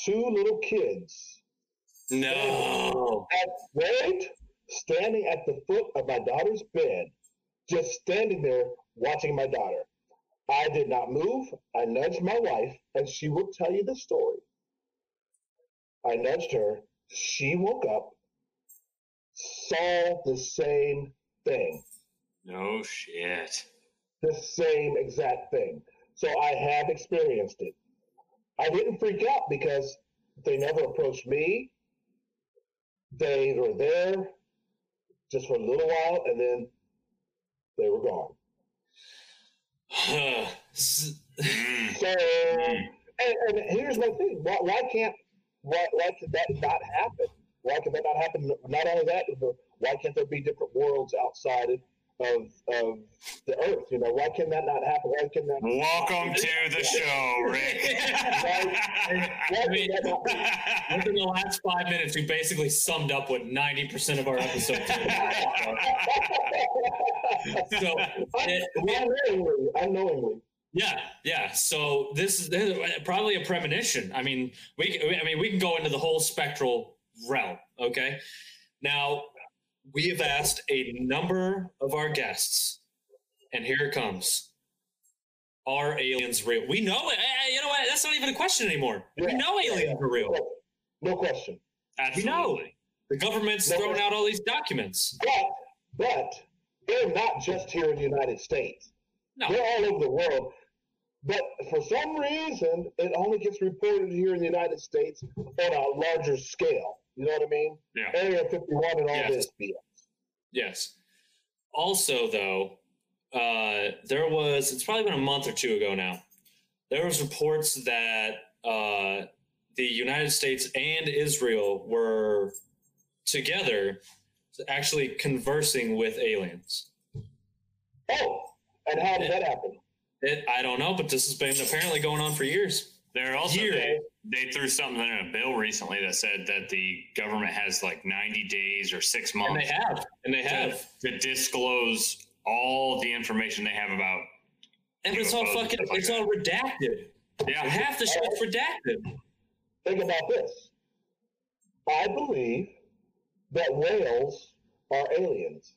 two little kids No. at wait, standing at the foot of my daughter's bed, just standing there watching my daughter. I did not move. I nudged my wife, and she will tell you the story. I nudged her. She woke up, saw the same thing, No shit. The same exact thing. So I have experienced it. I didn't freak out because they never approached me. They were there just for a little while, and then they were gone. So, and, and here's my thing: why, why can't why, why could that not happen? Why could that not happen? Not only that, but why can't there be different worlds outside of of the Earth? You know, why can that not happen? Why can that? Welcome to the show, Rick. Why mean- can that not be? Within the last five minutes, we basically summed up what ninety percent of our episodes. are. So, it- we- unknowingly, unknowingly. Yeah, yeah. So this is, this is probably a premonition. I mean, we I mean we can go into the whole spectral realm. Okay. Now we have asked a number of our guests, and here it comes. Are aliens real? We know it. You know what? That's not even a question anymore. We Yeah, know yeah, aliens are real. No question. Absolutely. The government's No. throwing out all these documents. But but they're not just here in the United States. No. They're all over the world. But for some reason, it only gets reported here in the United States on a larger scale. You know what I mean? Yeah. Area 51 and all Yes. this BS. Yes. Also, though, uh, there was, it's probably been a month or two ago now, there was reports that uh, the United States and Israel were together actually conversing with aliens. Oh, and how did that happen? It, I don't know, but this has been apparently going on for years. They're also Years. they, they threw something in a bill recently that said that the government has like 90 days or six And months they have, and they have, to disclose all the information they have about. and it's all fucking, stuff like it's all redacted. Yeah, Half the shit's redacted. Think about this. I believe that whales are aliens.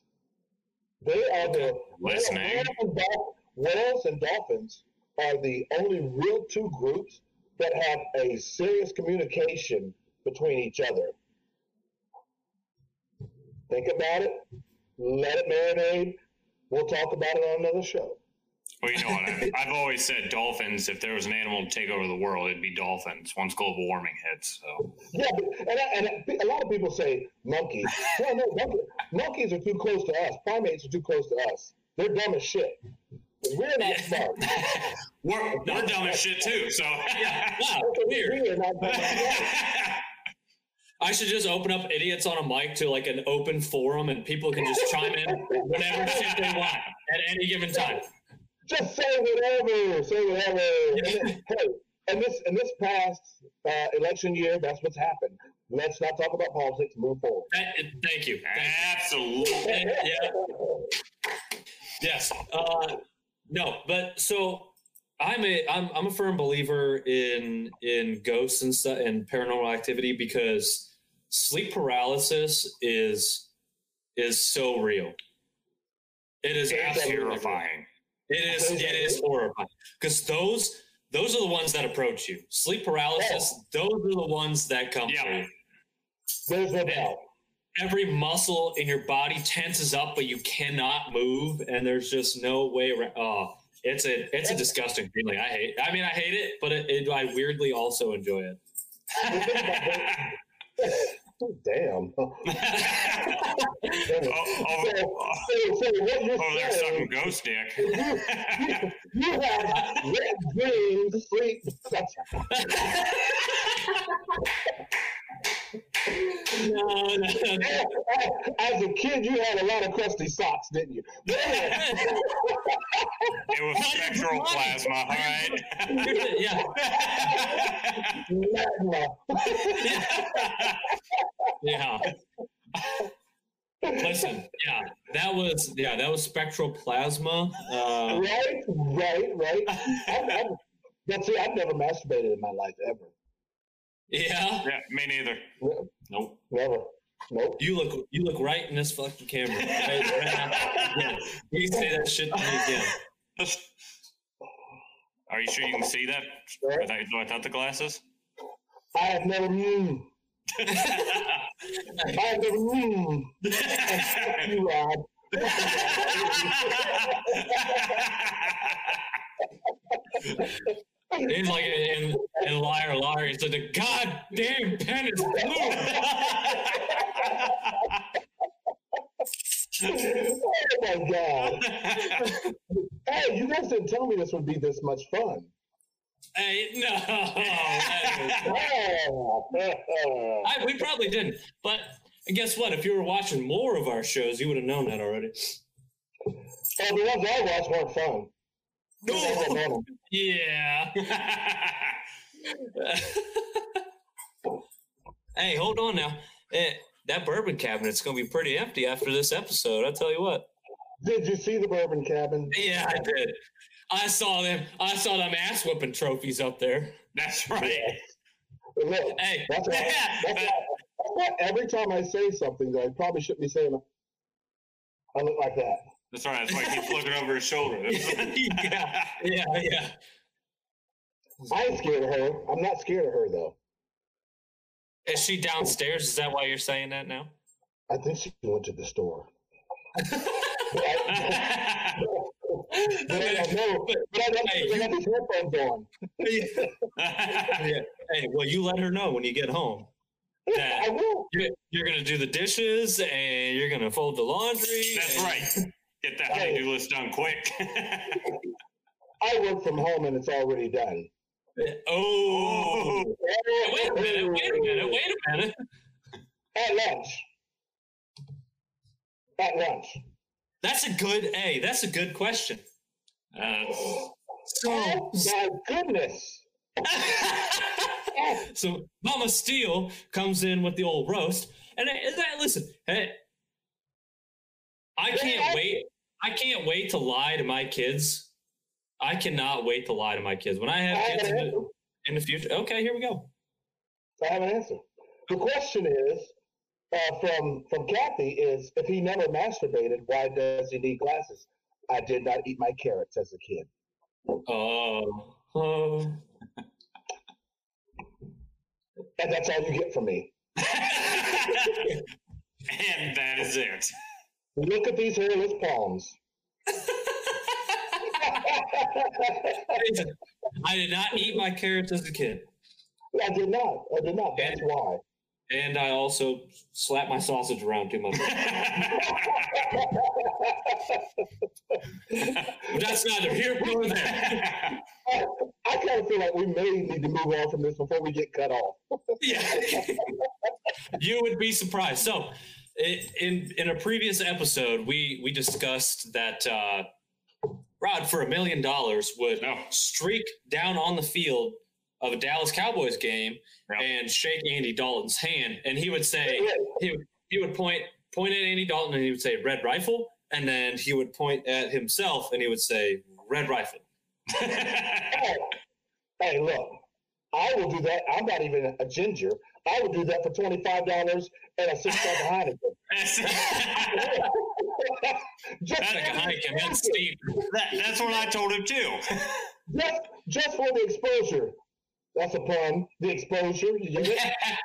They are the Listening. whales and, dol- whales and dolphins are the only real two groups that have a serious communication between each other. Think about it. Let it marinate. We'll talk about it on another show. Well, you know what? I've, I've always said dolphins. If there was an animal to take over the world, it'd be dolphins. Once global warming hits, so Yeah, but, and, I- and a lot of people say monkeys. No, no, monkey, monkeys are too close to us. Primates are too close to us. They're dumb as shit. We're not smart. we're we're dumb as shit too. So Wow, weird. We're not dumb. I should just open up idiots on a mic to like an open forum and people can just chime in whatever shit they want at any given time. Just say whatever. Say whatever. And then, hey, and this and this past uh, election year, that's what's happened. Let's not talk about politics. Move forward. That- thank you. Thank Absolutely. you. Yeah. Yes. Uh, no, but so I'm a I'm I'm a firm believer in in ghosts and stuff and paranormal activity because sleep paralysis is is so real. It is It's real. Terrifying. It is. It is horrifying because those those are the ones that approach you. Sleep paralysis. Oh. Those are the ones that come Yeah. you. There's no doubt. Every muscle in your body tenses up, but you cannot move, and there's just no way around. Oh, it's a it's a disgusting feeling. I hate. I mean, I hate it, but it, it, I weirdly also enjoy it. Damn. oh, oh, So, oh, so, so what you're oh, they're sucking ghost dick. you have wet dreams, sleep. No, no, no. As a kid, you had a lot of crusty socks, didn't you? It was spectral plasma, all right? yeah, yeah. Listen, yeah, that was yeah, that was spectral plasma. Uh, Right, right, right. I've, I've, that's it. I've never masturbated in my life ever. yeah, yeah, me neither. Nope. Never. Nope. you look you look right in this fucking camera. Right, right you can say that shit to me again. Are you sure you can see that without, without the glasses? I have never mm. I have never mm. You, Rob. He's like in, in liar liar. He said the goddamn pen is blue. Oh my god. Hey, you guys didn't tell me this would be this much fun. hey, no. I, we probably didn't. But guess what? If you were watching more of our shows, you would have known that already. Oh, the ones I watched weren't fun. I don't know them. Yeah. hey, hold on now. Eh, that bourbon cabinet's gonna be pretty empty after this episode. I'll tell you what. Did you see the bourbon cabin? Yeah, I did. I saw them. I saw them ass whooping trophies up there. That's right. Look, Hey, that's why, that's, why, that's why every time I say something that I probably shouldn't be saying, I look like that. That's right. That's why he keeps looking over his shoulder. yeah, yeah, yeah. I'm scared of her. I'm not scared of her though. Is she downstairs? Is that why you're saying that now? I think she went to the store. but I, don't know. But I don't know. Got these headphones on. Yeah. Hey, well, you let her know when you get home. I will. You're, you're gonna do the dishes and you're gonna fold the laundry. That's and- right. Get that honey-do list done quick. I work from home and it's already done. Oh. Wait a minute. Wait a minute. Wait a minute. At lunch. At lunch. That's a good. Hey, that's a good question. Uh, Oh my goodness. so Mama Steele comes in with the old roast, and and I- listen, hey, I can't wait. I can't wait to lie to my kids. I cannot wait to lie to my kids when I I have have kids an in the, in the future. Okay, here we go. I have an answer. The question is uh, from from Kathy is if he never masturbated, why does he need glasses? I did not eat my carrots as a kid. Oh, oh. And that's all you get from me. and that is it. Look at these hairless palms. I did not eat my carrots as a kid, I did not. I did not. That's why. and I also slapped my sausage around too much. But that's neither here nor there. I kind of feel like we may need to move on from this before we get cut off. Yeah. you would be surprised. So, i- in in a previous episode, we we discussed that uh, Rod for a million dollars would No. streak down on the field of a Dallas Cowboys game Yeah. and shake Andy Dalton's hand, and he would say he would, he would point point at Andy Dalton and he would say red rifle, and then he would point at himself and he would say red rifle. Hey, hey, look, I will do that. I'm not even a ginger. I would do that for twenty five dollars and a six pack of Heineken. just, That's like a Heineken. That's Steve. That, that's what I told him too. just, just for the exposure. That's a pun. The exposure. You get it?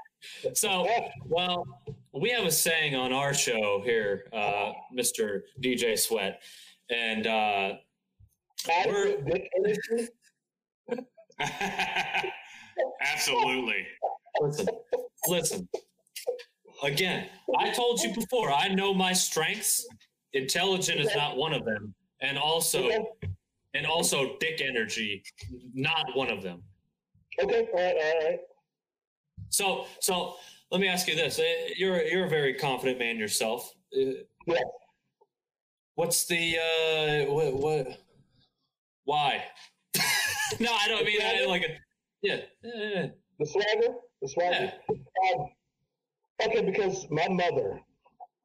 So, well, we have a saying on our show here, uh, Mr. DJ Sweat, and uh, energy. Absolutely. listen, listen. Again, I told you before. I know my strengths. Intelligent is not one of them, and also, and also, dick energy, not one of them. Okay. All right. All right. So, so let me ask you this: Eh, You're you're a very confident man yourself. Uh, Yes. What's the uh what what why? no, I don't mean I like a yeah. The swagger. The swagger. Um, okay, because my mother,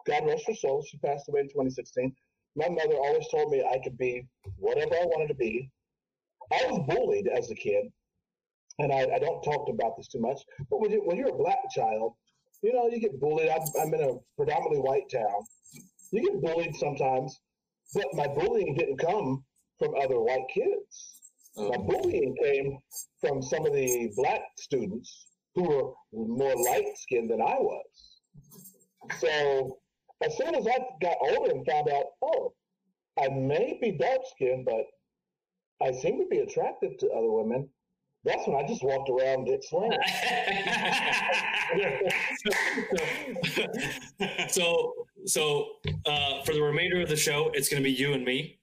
God rest her soul, she passed away in 2016. My mother always told me I could be whatever I wanted to be. I was bullied as a kid, and I, I don't talk about this too much. But when, you, when you're a black child, you know you get bullied. I'm, I'm in a predominantly white town. You get bullied sometimes, but my bullying didn't come from other white kids. My um, bullying came from some of the black students who were more light skinned than I was. So as soon as I got older and found out, oh, I may be dark skinned, but I seem to be attracted to other women, that's when I just walked around dick swinging. so so uh for the remainder of the show, it's gonna be you and me.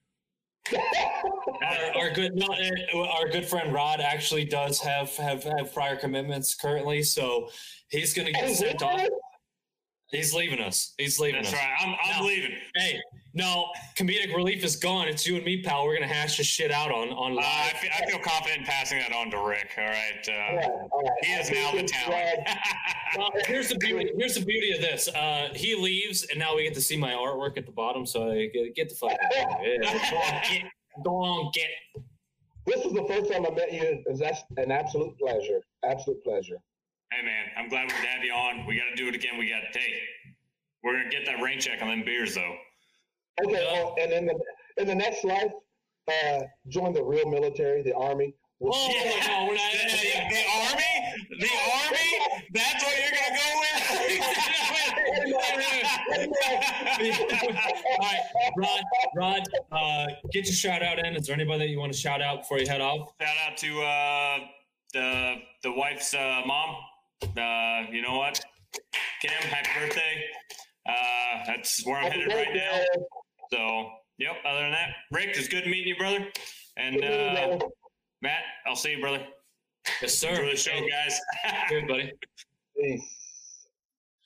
Our, our good no, eh, our good friend Rod actually does have have have prior commitments currently, so he's gonna get sent off. He's leaving us. He's leaving That's us. right. I'm, I'm No. leaving. Hey, no, comedic relief is gone. It's you and me, pal. We're gonna hash this shit out on on Uh, live. I, feel, I feel confident in passing that on to Rick. All right. All Uh, right, all right. he is now the talent. Well, here's the beauty. Here's the beauty of this. Uh, he leaves, and now we get to see my artwork at the bottom. So I get, get the fuck out of here. Yeah, go on, get, go on, get. This is the first time I met you. It was that's an absolute pleasure. Absolute pleasure. Hey, man, I'm glad we could have you on. We got to do it again. We got to hey, we're gonna get that rain check on them beers though. Okay, Yeah. uh, and in the in the next life, uh, join the real military, the army. We'll- Oh no, we're not. The, the army, the army. That's what you're gonna go with. All right, Rod. Rod, uh, get your shout out in. Is there anybody that you want to shout out before you head off? Shout out to uh, the the wife's uh, mom. Uh, you know what, Kim? Happy birthday. Uh, that's where I'm Happy headed right now. So, yep. Other than that, Rick, it's good meeting you, brother. And Good you, uh. Matt, I'll see you, brother. Yes, sir. Enjoy the show, guys. Good, buddy. Peace.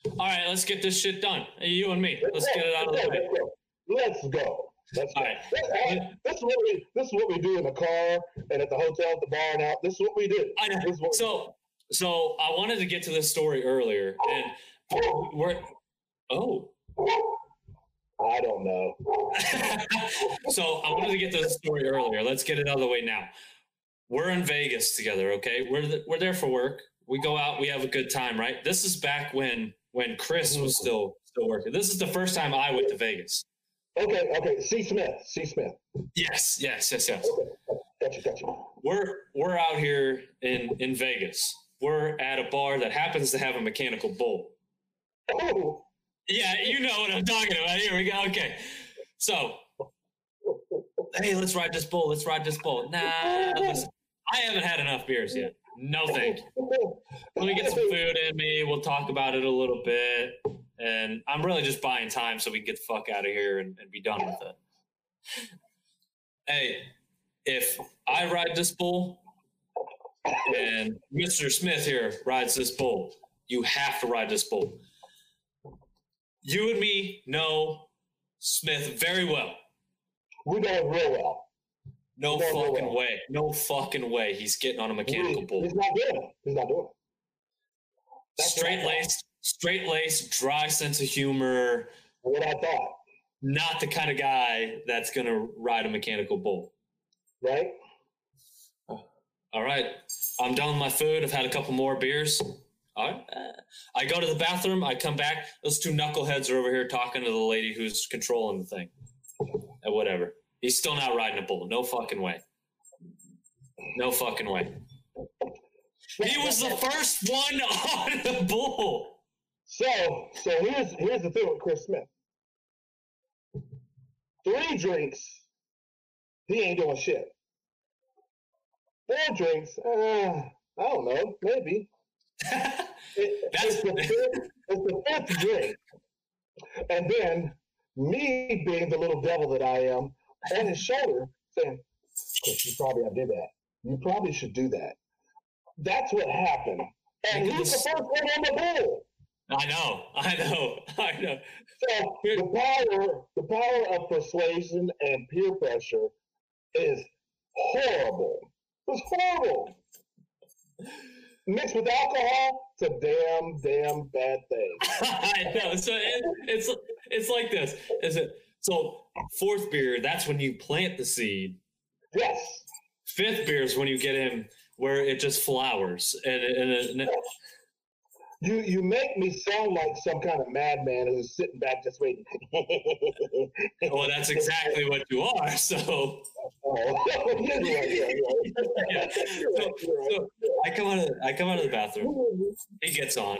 All right, let's get this shit done. You and me. Let's get it out of the way. Let's go. Let's go. Let's. All right. This, this is what we this is what we do in the car and at the hotel, at the bar, and out. This is what we do. I know. This is what So, so I wanted to get to this story earlier, and we're oh. I don't know. so I wanted to get to the story earlier. Let's get it out of the way now. We're in Vegas together, okay? We're th- we're there for work. We go out, we have a good time, right? This is back when when Chris was still still working. This is the first time I went to Vegas. Okay, okay. C. Smith. C. Smith. Yes, yes, yes, yes. Gotcha, gotcha. We're we're out here in in Vegas. We're at a bar that happens to have a mechanical bull. Oh, Yeah, you know what I'm talking about. Here we go. Okay. So, hey, let's ride this bull. Let's ride this bull. Nah, listen, I haven't had enough beers yet. No thank you. Let me get some food in me. We'll talk about it a little bit. And I'm really just buying time so we can get the fuck out of here and, and be done with it. Hey, if I ride this bull and Mr. Smith here rides this bull, you have to ride this bull. You and me know Smith very well. We know him real well. No no fucking way. way. No fucking way he's getting on a mechanical bull. He's not doing it. He's not doing it. That's Straight laced, straight laced, dry sense of humor. What I thought, Not the kind of guy that's gonna ride a mechanical bull. right? All right, I'm done with my food. I've had a couple more beers. All right. Uh, I go to the bathroom. I come back. Those two knuckleheads are over here talking to the lady who's controlling the thing. And whatever. He's still not riding a bull. No fucking way. No fucking way. He was the first one on the bull. So, so here's here's the thing with Chris Smith. Three drinks, he ain't doing shit. Four drinks, uh, I don't know, maybe. It- That's- it's, the fifth, it's the fifth drink, and then me being the little devil that I am, on his shoulder saying, "You probably to do that. You probably should do that." That's what happened, and he's the first one on the bull. I know. I know. I know. So the power, the power of persuasion and peer pressure is horrible. It's horrible. Mixed with alcohol, it's a damn, damn bad thing. I know. So it, it's it's like this. Is it so fourth beer, that's when you plant the seed. Yes. Fifth beer is when you get in where it just flowers. And, and, and You you make me sound like some kind of madman who's sitting back just waiting. well, that's exactly what you are. So Oh, yeah, yeah, yeah, I come out of I come out of the bathroom. He gets on.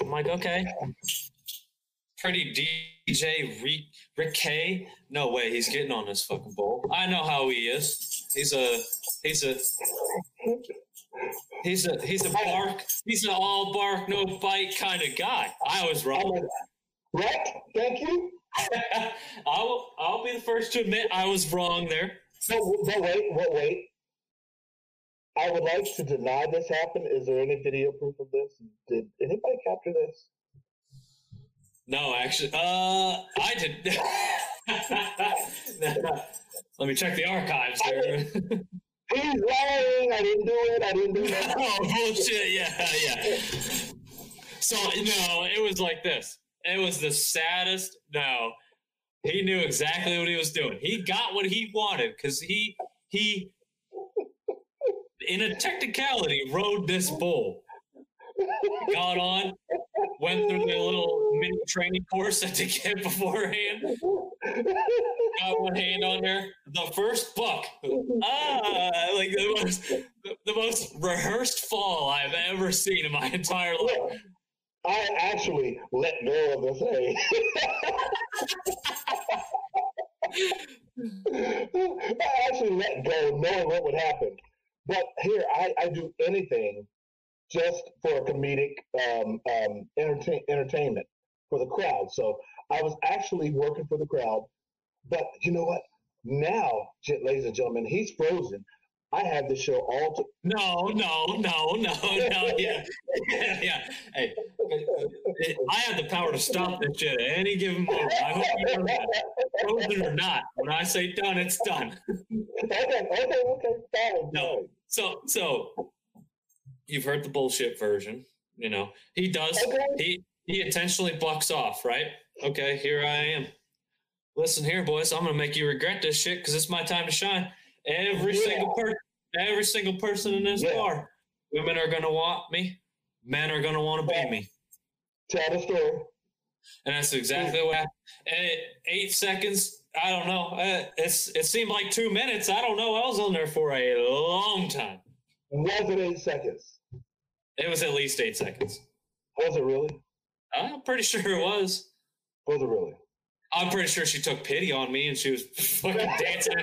I'm like, okay. Pretty DJ Rick, Rick K. No way, he's getting on this fucking bowl. I know how he is. He's a he's a he's a he's a bark. He's an all bark, no bite kind of guy. I was wrong. Right? Thank you. I'll I'll be the first to admit I was wrong there. But, but wait, but wait. I would like to deny this happened. Is there any video proof of this? Did anybody capture this? No, actually, uh, I did. Let me check the archives here. He's lying. I didn't do it. I didn't do it. oh bullshit! Yeah, yeah. So no, it was like this. It was the saddest. No, he knew exactly what he was doing. He got what he wanted because he he, in a technicality, rode this bull. Got on, went through the little mini training course that they get beforehand. Got one hand on there. The first buck, ah, like the most, the, most rehearsed fall I've ever seen in my entire life. I actually let go of the thing. I actually let go, knowing what would happen. But here, I, I do anything just for a comedic um, um, entertain, entertainment for the crowd. So I was actually working for the crowd. But you know what? Now, ladies and gentlemen, he's frozen. I had the show all. To- no, no, no, no, no. Yeah, yeah, yeah. Hey, I have the power to stop this shit at any given moment. I hope you know that. Frozen or not, when I say done, it's done. okay, okay, okay, fine. No. So, so you've heard the bullshit version. You know, he does. Okay. He he intentionally bucks off, right? Okay, here I am. Listen here, boys. I'm gonna make you regret this shit because it's my time to shine. Every Yeah. single person, every single person in this Yeah. bar, women are gonna want me. Men are gonna want to Yeah. be me, Tell the story. and that's exactly what. happened. And eight seconds. I don't know. Uh, It's it seemed like two minutes. I don't know. I was on there for a long time. Was it eight seconds? It was at least eight seconds. Was it really? I'm pretty sure it was. Was it really? I'm pretty sure she took pity on me and she was fucking dancing,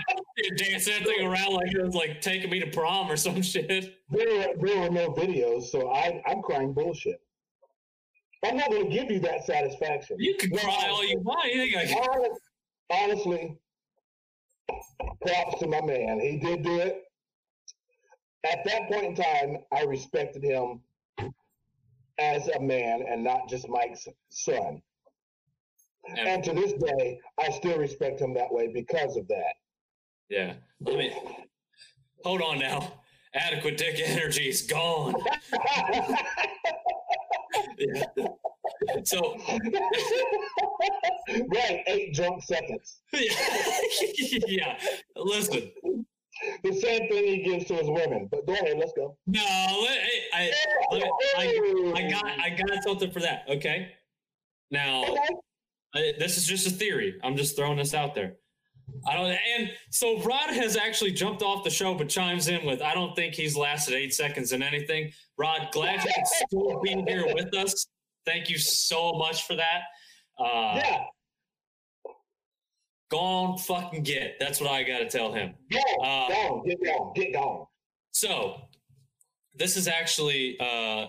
dancing that thing around like it was like taking me to prom or some shit. There were, there were no videos, so I, I'm crying bullshit. I'm not going to give you that satisfaction. You can No, cry all you want. You think I can? Honestly, props to my man. He did do it. At that point in time, I respected him as a man and not just Mike's son. And- And to this day, I still respect him that way because of that. yeah. Let me hold on now. Adequate dick energy is gone. Yeah. So right, eight drunk seconds. yeah, yeah. Listen, The same thing he gives to his women. But go ahead, let's go. no, I, I, I, I got, I got something for that. Okay. Now, Okay. This is just a theory. I'm just throwing this out there. I don't. And so Rod has actually jumped off the show, but chimes in with, "I don't think he's lasted eight seconds in anything." Rod, glad you could still be here with us. Thank you so much for that. Uh, Yeah, Go on, fucking get. That's what I got to tell him. go, Uh, go, get going, get going. So, this is actually uh,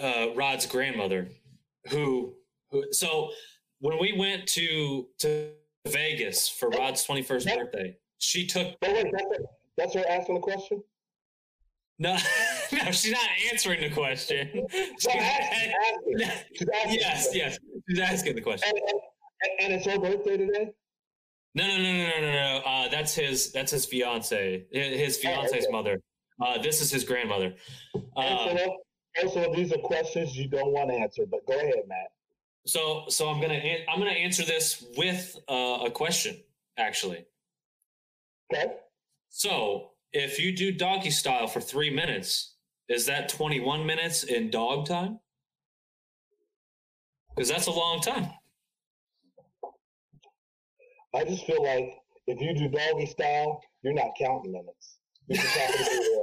uh, Rod's grandmother, who, who. So, when we went to to Vegas for Rod's twenty first birthday, she took But wait, that's, her- that's her asking the question? no, no, she's not answering the question. She's asking, asking. She's asking yes, yes, she's asking the question. And, and, and it's her birthday today? No, no, no, no, no, no, no. Uh, that's his. That's his fiance. His, fiance's okay. mother. Uh, this is his grandmother. Uh, so, so these are questions you don't want to answer, but go ahead, Matt. So, so I'm gonna an- I'm gonna answer this with uh, a question, actually. Okay? So, if you do doggy style for three minutes, is that 21 minutes in dog time? Because that's a long time. I just feel like if you do doggy style, you're not counting minutes. You just happen to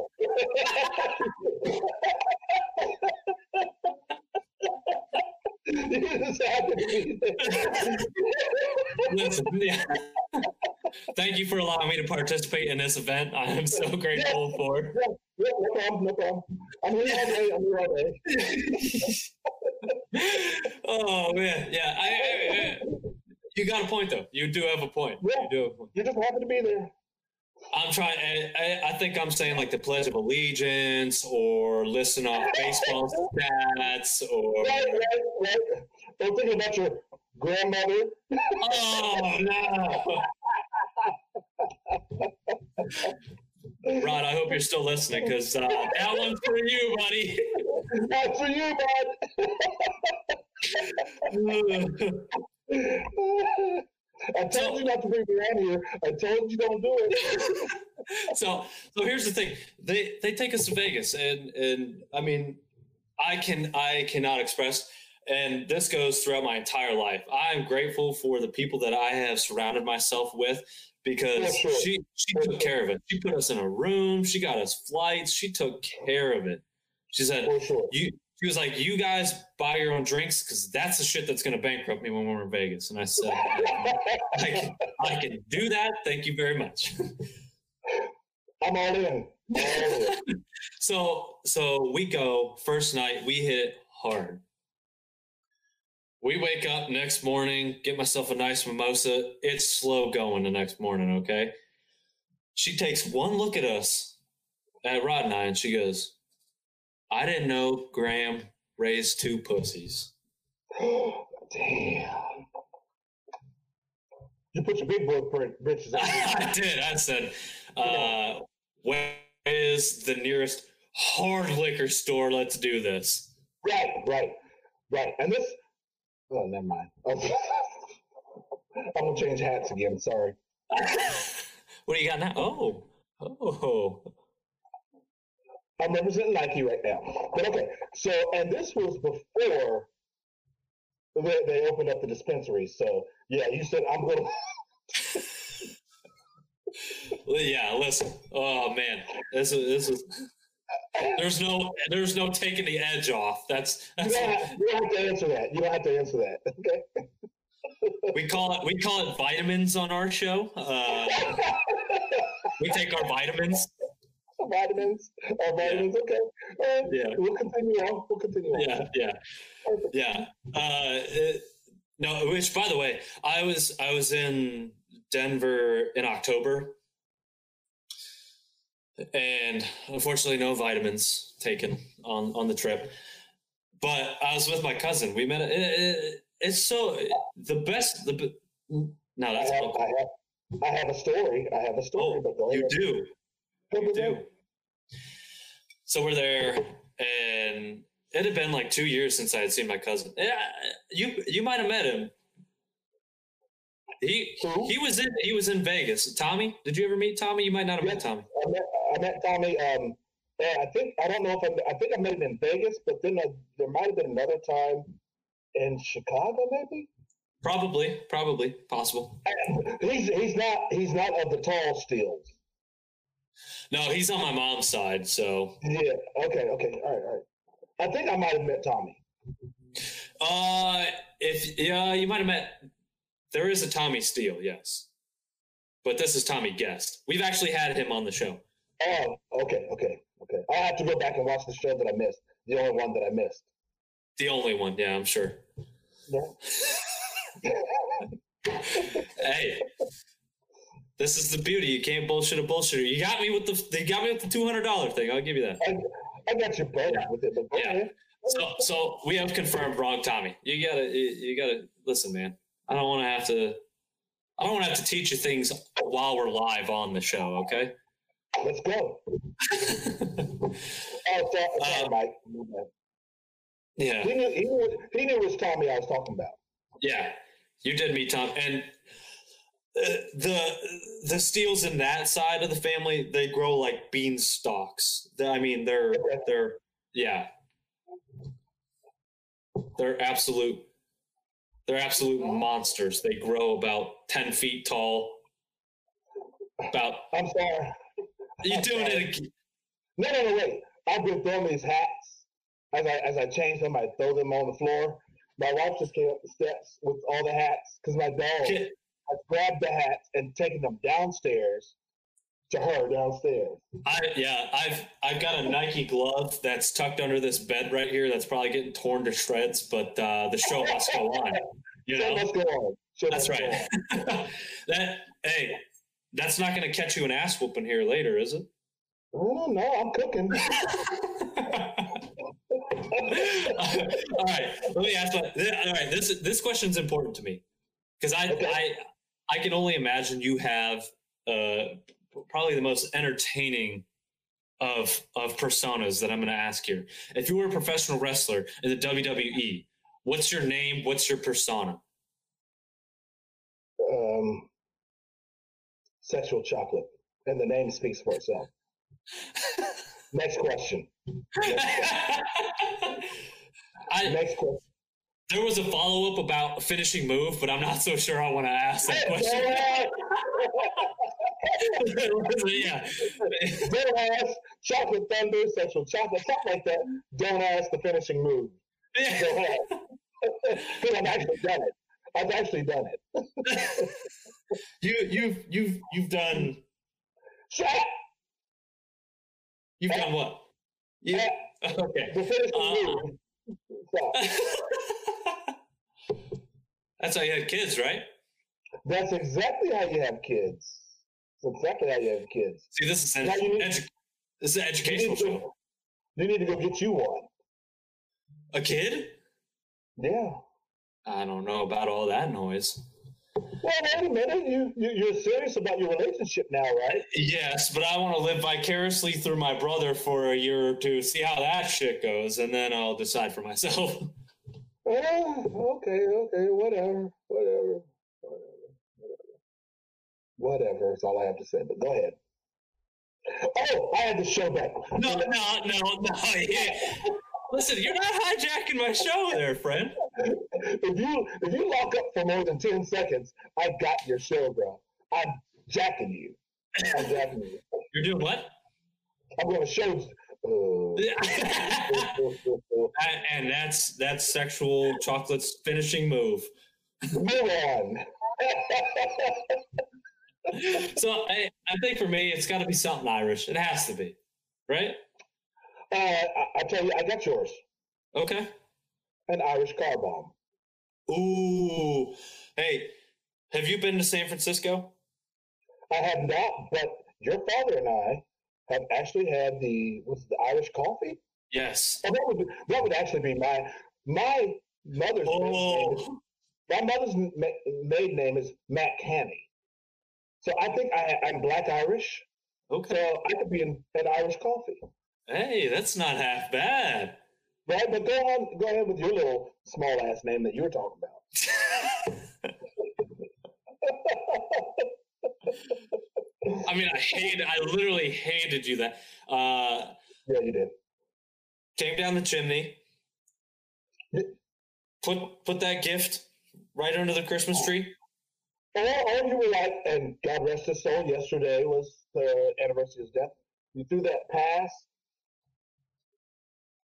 you just happen to be there. Listen, yeah. Thank you for allowing me to participate in this event. I am so grateful for. Yeah, no problem, no problem. I'm here all day. I'm here all day. oh man, yeah. I, I, I- you got a point though. You do have a point. You do have a point. You just happen to be there. I'm trying. I, I, I think I'm saying like the Pledge of Allegiance or listen off baseball stats or. Right, right, right. Don't think about your grandmother. Oh no, Rod. I hope you're still listening because uh, that one's for you, buddy. That's for you, bud. I told you not to bring me around here. I told you don't do it. so so here's the thing they they take us to vegas and and i mean i can i cannot express and this goes throughout my entire life i'm grateful for the people that i have surrounded myself with because For sure. she she took care of it she put us in a room she got us flights she took care of it she said For sure. you she was like you guys buy your own drinks because that's the shit that's going to bankrupt me when we're in vegas and i said I can, I can do that thank you very much I'm all in. All in. So so we go first night, we hit it hard. We wake up next morning, get myself a nice mimosa. It's slow going the next morning, okay? She takes one look at us at Rod and I, and she goes, "I didn't know Graham raised two pussies." Damn. You put your big boy britches on. I did. I said, uh, "Where is the nearest hard liquor store? Let's do this." right, right, right. And this. Oh, never mind. Okay. I'm gonna change hats again. Sorry. what do you got now? Oh, oh. I'm representing Nike right now. But okay, so and this was before they, they opened up the dispensary. So yeah, you said I'm gonna. Yeah, listen. Oh man, this is this is. There's no there's no taking the edge off. That's You that's don't, have, you don't have to answer that. You don't have to answer that. Okay. we call it we call it vitamins on our show. Uh, we take our vitamins. Vitamins. Or vitamins. Okay. All right. Yeah. We'll continue on. We'll continue on. Yeah, yeah, Perfect. yeah. Uh, it- no, which by the way, I was I was in Denver in October, and unfortunately, no vitamins taken on on the trip. But I was with my cousin. We met. It, it, it's so the best. The no, I that's have, all. I have, I have a story. I have a story, Oh, but you do. You do. So we're there, and it had been like two years since I had seen my cousin. Yeah, you you might have met him. He Who? he was in he was in Vegas. Tommy, did you ever meet Tommy? You might not have met Tommy. I met, I met Tommy. Um, I think I don't know if I, I think I met him in Vegas, but then uh, there might have been another time in Chicago, maybe. Probably, probably, possible. He's he's not he's not of the tall Steeles. No, he's on my mom's side. So, Yeah. Okay. Okay. All right. All right. I think I might have met Tommy. uh, if yeah, you might have met. There is a Tommy Steele, yes, but this is Tommy Guest. We've actually had him on the show. Oh. Okay. Okay. Okay. I'll have to go back and watch the show that I missed. The only one that I missed. The only one, yeah, I'm sure. Yeah. hey, this is the beauty. You can't bullshit a bullshitter. You got me with the you got me with the two hundred dollar thing. I'll give you that. I, I got you both Yeah. with it, but Yeah. So so we have confirmed wrong, Tommy. You gotta you, you gotta listen, man. I don't want to have to. I don't want to have to teach you things while we're live on the show. Okay. Let's go. Oh, sorry, sorry Uh, Mike. yeah. He knew, he knew he knew which Tommy I was talking about. Yeah, you did meet Tom, and the the Steeles in that side of the family they grow like bean stalks. I mean, they're they're yeah, they're absolute they're absolute monsters. They grow about ten feet tall. About I'm sorry. you doing it? ag- No, no, no, wait. I've been throwing these hats as I as I change them. I throw them on the floor. My wife just came up the steps with all the hats because my dog has grabbed the hats and taken them downstairs to her downstairs. I yeah, I've I've got a Nike glove that's tucked under this bed right here. That's probably getting torn to shreds, but uh, the show must go on. You know. let's go on. So That's right. on. that hey, that's not going to catch you an ass whooping here later, is it? I don't. I'm cooking. all right, let me ask. All right, this this question's important to me because I Okay. I I can only imagine you have uh, probably the most entertaining of of personas that I'm going to ask here. If you were a professional wrestler in the WWE, what's your name? What's your persona? Um, sexual chocolate, and the name speaks for itself. Next question. I, Next question. There was a follow up about a finishing move, but I'm not so sure I want to ask that question. yeah, Don't ask chocolate thunder, sexual chocolate, something like that. Don't ask the finishing move. yeah. Don't ask. Because I've actually done it. I've actually done it. you you've you've you've done Shut you've done what? You, okay. The finishing Uh, move. That's how you have kids, right? That's exactly how you have kids. That's exactly how you have kids. See, this is you need- edu- This is an You educational to, show. you need to go get you one. A kid? Yeah. I don't know about all that noise. Well, wait a minute. You, you you're serious about your relationship now, right? Yes, but I want to live vicariously through my brother for a year or two, see how that shit goes, and then I'll decide for myself. Oh, okay, okay, whatever, whatever, whatever, whatever. Whatever is all I have to say. But go ahead. Oh, I had the show back. No, no, no, no. Yeah. Listen, you're not hijacking my show there, friend. If you if you lock up for more than ten seconds, I've got your show, bro. I'm jacking you. I'm jacking you. You're doing what? I'm gonna show. And that's that's sexual chocolate's finishing move. move on. So I, I think for me, it's got to be something Irish. It has to be, right? uh, I, I tell you, I got yours. Okay. An Irish car bomb. Ooh. Hey, have you been to San Francisco? I have not, but your father and I have actually had the what's the Irish coffee. Yes. Oh, that would be, that would actually be my my mother's maiden name. Is, Oh, my mother's ma- maiden name is Matt Canny. So I think I, I'm Black Irish. okay. So I could be in an Irish coffee, Hey, that's not half bad. right? But go on, go ahead with your little small ass name that you were talking about. I mean, I hated, I literally hated you that. Uh, Yeah, you did. came down the chimney, put put that gift right under the Christmas tree. All or you were like, and God rest his soul, yesterday was the anniversary of his death. You threw that pass,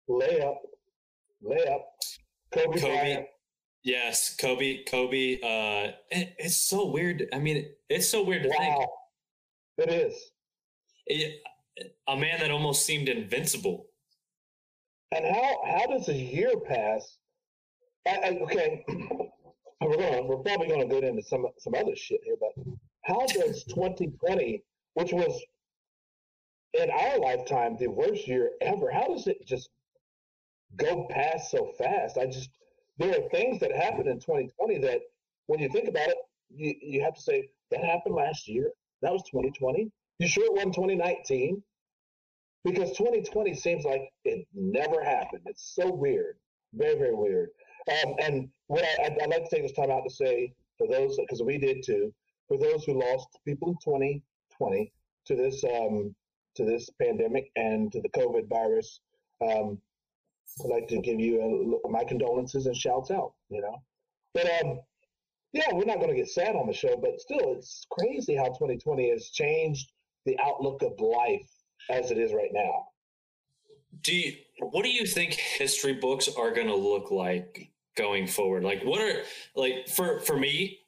lay up, lay up, Kobe, Kobe. Yes, Kobe, Kobe. Uh, it, it's so weird. I mean, it's so weird to think Wow. It is. it, a man that almost seemed invincible. And how how does a year pass? I, I, okay, we're going. We're probably going to go into some some other shit here, but how does 2020, which was in our lifetime the worst year ever, how does it just go past so fast? I just there are things that happened in 2020 that, when you think about it, you you have to say that happened last year. That was 2020. You sure it wasn't 2019? because 2020 seems like it never happened. It's so weird, very very weird. Um, and what I, I'd, I'd like to take this time out to say for those because we did too, for those who lost people in 2020 to this um, to this pandemic and to the COVID virus, um, I'd like to give you a, my condolences and shouts out. You know, but um, yeah, we're not going to get sad on the show, but still, it's crazy how 2020 has changed the outlook of life as it is right now. Do you, what do you think history books are going to look like going forward? Like, what are like for for me?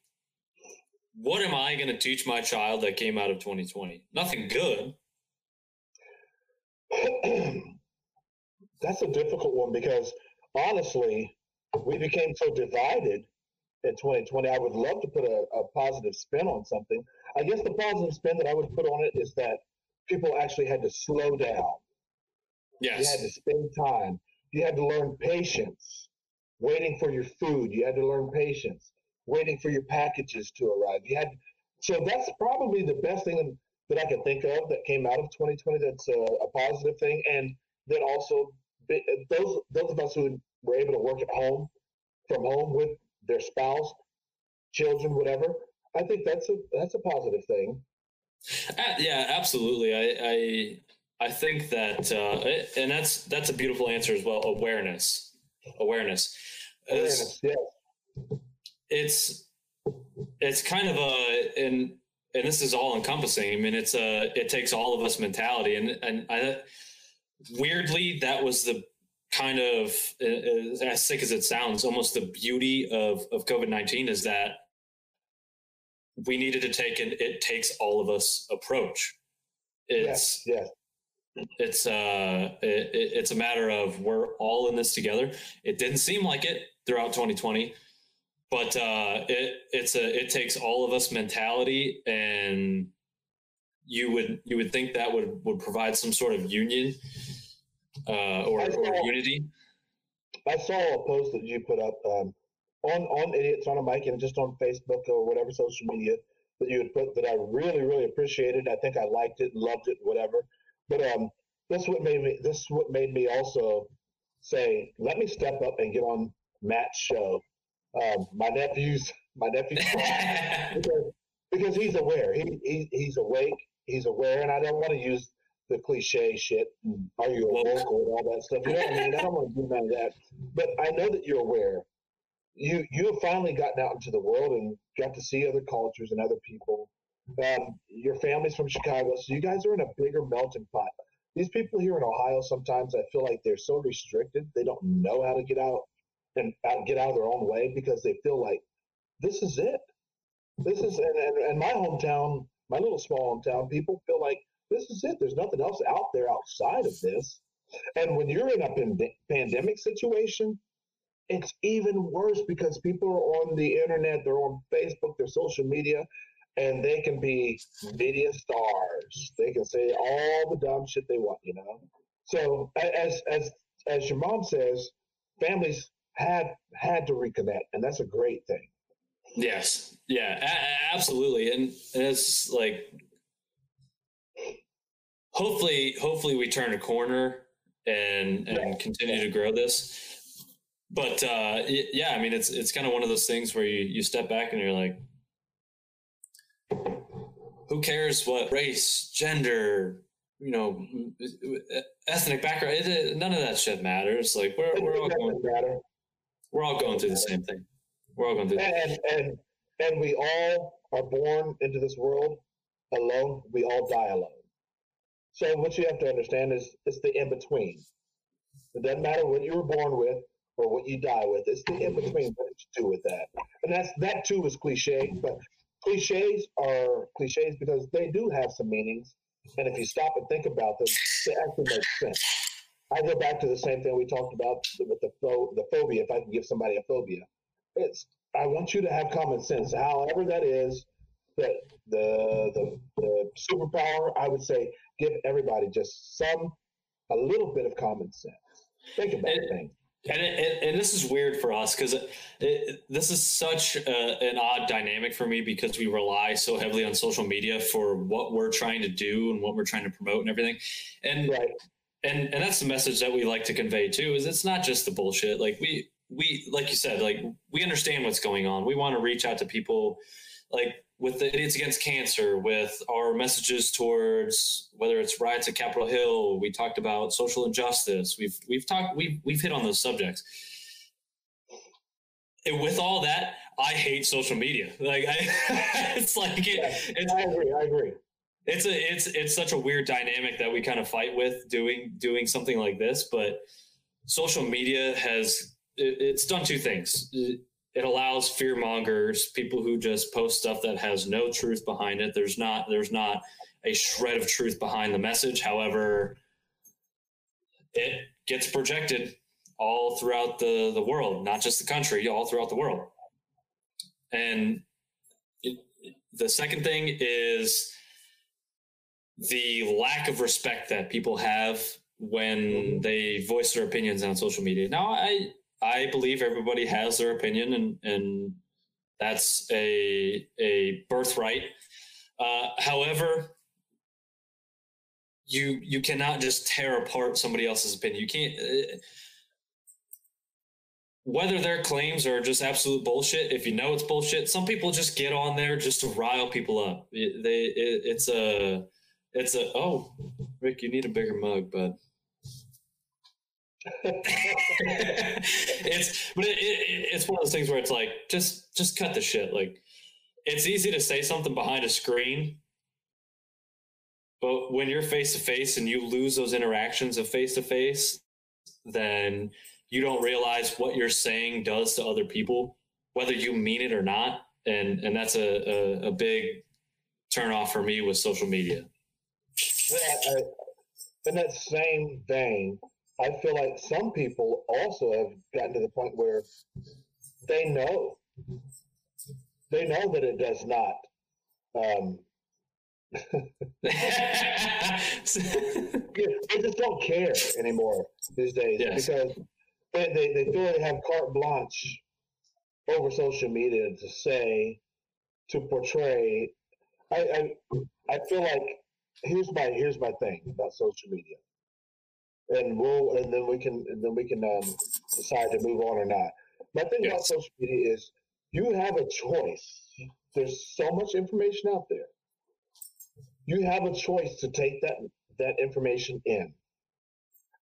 What am I going to teach my child that came out of 2020? Nothing good. That's a difficult one because honestly, we became so divided in 2020. I would love to put a, a positive spin on something. I guess the positive spin that I would put on it is that people actually had to slow down. Yes. You had to spend time. You had to learn patience, waiting for your food. You had to learn patience, waiting for your packages to arrive. You had so that's probably the best thing that I can think of that came out of 2020. That's a, a positive thing, and that also those those of us who were able to work at home from home with their spouse, children, whatever. I think that's a that's a positive thing. Uh, yeah, absolutely. I I I think that, uh, it- and that's that's a beautiful answer as well. Awareness, awareness. It's- Awareness, yes. it's it's kind of a and and this is all encompassing. I mean, it's a it takes all of us mentality, and and I, weirdly, that was the kind of uh, as sick as it sounds, almost the beauty of of COVID nineteen is that we needed to take an it takes all of us approach. It's Yes, yes. it's uh it- it's a matter of we're all in this together it didn't seem like it throughout 2020 but uh it it's a it takes all of us mentality and you would you would think that would would provide some sort of union uh, or, I or unity. I saw a post that you put up um, on on idiots on a mic and just on Facebook or whatever social media that you had put that I really really appreciated. I think I liked it, loved it, whatever. But um, this what made me this what made me also say, let me step up and get on Matt's show. Um, my nephew's my nephew's because, because he's aware. He, he he's awake. He's aware, and I don't want to use the cliche shit. Are you a woke or all that stuff? You know what I mean? I don't want to do none of that. But I know that you're aware. You you have finally gotten out into the world and got to see other cultures and other people. Um, your family's from Chicago, so you guys are in a bigger melting pot. These people here in Ohio, sometimes I feel like they're so restricted they don't know how to get out and out, get out of their own way because they feel like this is it. This is and, and, and my hometown, my little small hometown, people feel like this is it. There's nothing else out there outside of this. And when you're in a pande- pandemic situation, it's even worse because people are on the internet, they're on Facebook, they're social media, and they can be media stars. They can say all the dumb shit they want, you know. So as as as your mom says, families had had to reconnect, and that's a great thing. Yes. Yeah, a- absolutely. And, and it's like hopefully hopefully we turn a corner and and continue to grow this. But uh yeah, I mean it's it's kind of one of those things where you you step back and you're like who cares what race, gender, you know, ethnic background, it, it- none of that shit matters. Like we're we're all going matter. we're all going through the same thing. We're all going through and and and we all are born into this world alone. We all die alone. So what you have to understand is it's the in between. It doesn't matter what you were born with or what you die with. It's the in between. What you do with that? And that's that too is cliche. But cliches are cliches because they do have some meanings. And if you stop and think about them, they actually make sense. I go back to the same thing we talked about with the the phobia. If I can give somebody a phobia, it's I want you to have common sense. However that is, that the the, the superpower, I would say, give everybody just some a little bit of common sense. Think about And- things. And, it, it- and this is weird for us because this is such a, an odd dynamic for me because we rely so heavily on social media for what we're trying to do and what we're trying to promote and everything. And Right. and and that's the message that we like to convey too is it's not just the bullshit. Like we we like you said, like we understand what's going on. We want to reach out to people like with the idiots against cancer, with our messages towards whether it's riots at Capitol Hill, we talked about social injustice. We've we've talked we've we've hit on those subjects. And with all that, I hate social media. Like I, it's like it, it's I agree. I agree. it's a it's it's such a weird dynamic that we kind of fight with doing doing something like this but social media has it, it's done two things it, it allows fear mongers people who just post stuff that has no truth behind it there's not there's not a shred of truth behind the message however it gets projected all throughout the the world not just the country all throughout the world and it, the second thing is the lack of respect that people have when Mhm. they voice their opinions on social media. Now, I I believe everybody has their opinion, and and that's a a birthright. Uh, however, you you cannot just tear apart somebody else's opinion. You can't. Uh, whether their claims are just absolute bullshit, if you know it's bullshit, some people just get on there just to rile people up. It, they, it, it's a, it's a. Oh, Rick, you need a bigger mug, bud. it's, but it, it, it's one of those things where it's like just, just cut the shit. Like, it's easy to say something behind a screen, but when you're face to face and you lose those interactions of face to face, then you don't realize what you're saying does to other people, whether you mean it or not. And and that's a, a, a big turn off for me with social media. I, in uh, that same vein, I feel like some people also have gotten to the point where they know, they know that it does not um, they just don't care anymore these days yes. because they, they, they feel they have carte blanche over social media to say, to portray. I, I, I feel like here's my here's my thing about social media, and we'll and then we can and then we can um, decide to move on or not. My thing yes. about social media is you have a choice. There's so much information out there. You have a choice to take that that information in.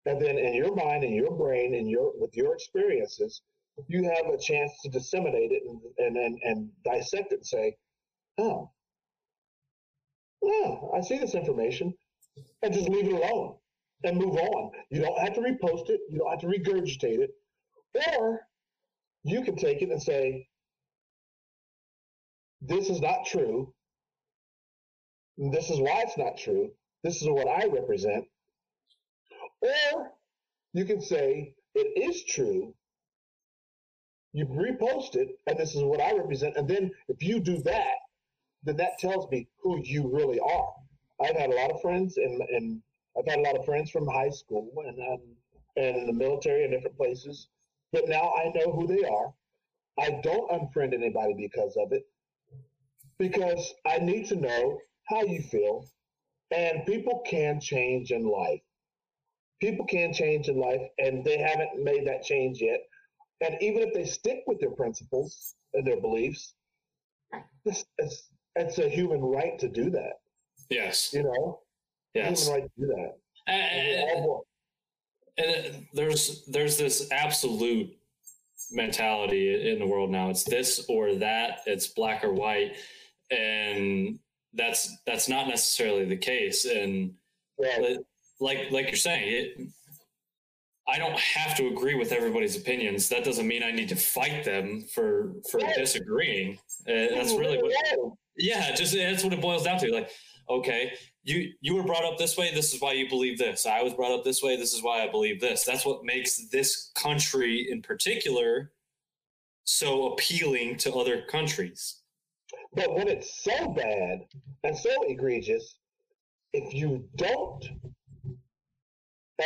And then in your mind, in your brain, in your with your experiences, you have a chance to disseminate it and and and, and dissect it and say, oh, yeah, I see this information, and just leave it alone and move on. You don't have to repost it. You don't have to regurgitate it, or you can take it and say, this is not true. This is why it's not true. This is what I represent. Or you can say, it is true. You repost it, and this is what I represent. And then if you do that, then that tells me who you really are. I've had a lot of friends, and, and I've had a lot of friends from high school and, um, and in the military and different places. But now I know who they are. I don't unfriend anybody because of it, because I need to know how you feel. And people can change in life. People can change in life, and they haven't made that change yet. And even if they stick with their principles and their beliefs, it's, it's, it's a human right to do that. Yes. You know? Yes. Human right to do that. And, and, and there's there's this absolute mentality in the world now. It's this or that. It's black or white, and that's that's not necessarily the case. And right. like like you're saying, it, I don't have to agree with everybody's opinions. That doesn't mean I need to fight them for for right. disagreeing. Uh, that's really what. Yeah, just that's what it boils down to. Like, okay, you you were brought up this way. This is why you believe this. I was brought up this way. This is why I believe this. That's what makes this country in particular so appealing to other countries. But when it's so bad and so egregious, if you don't,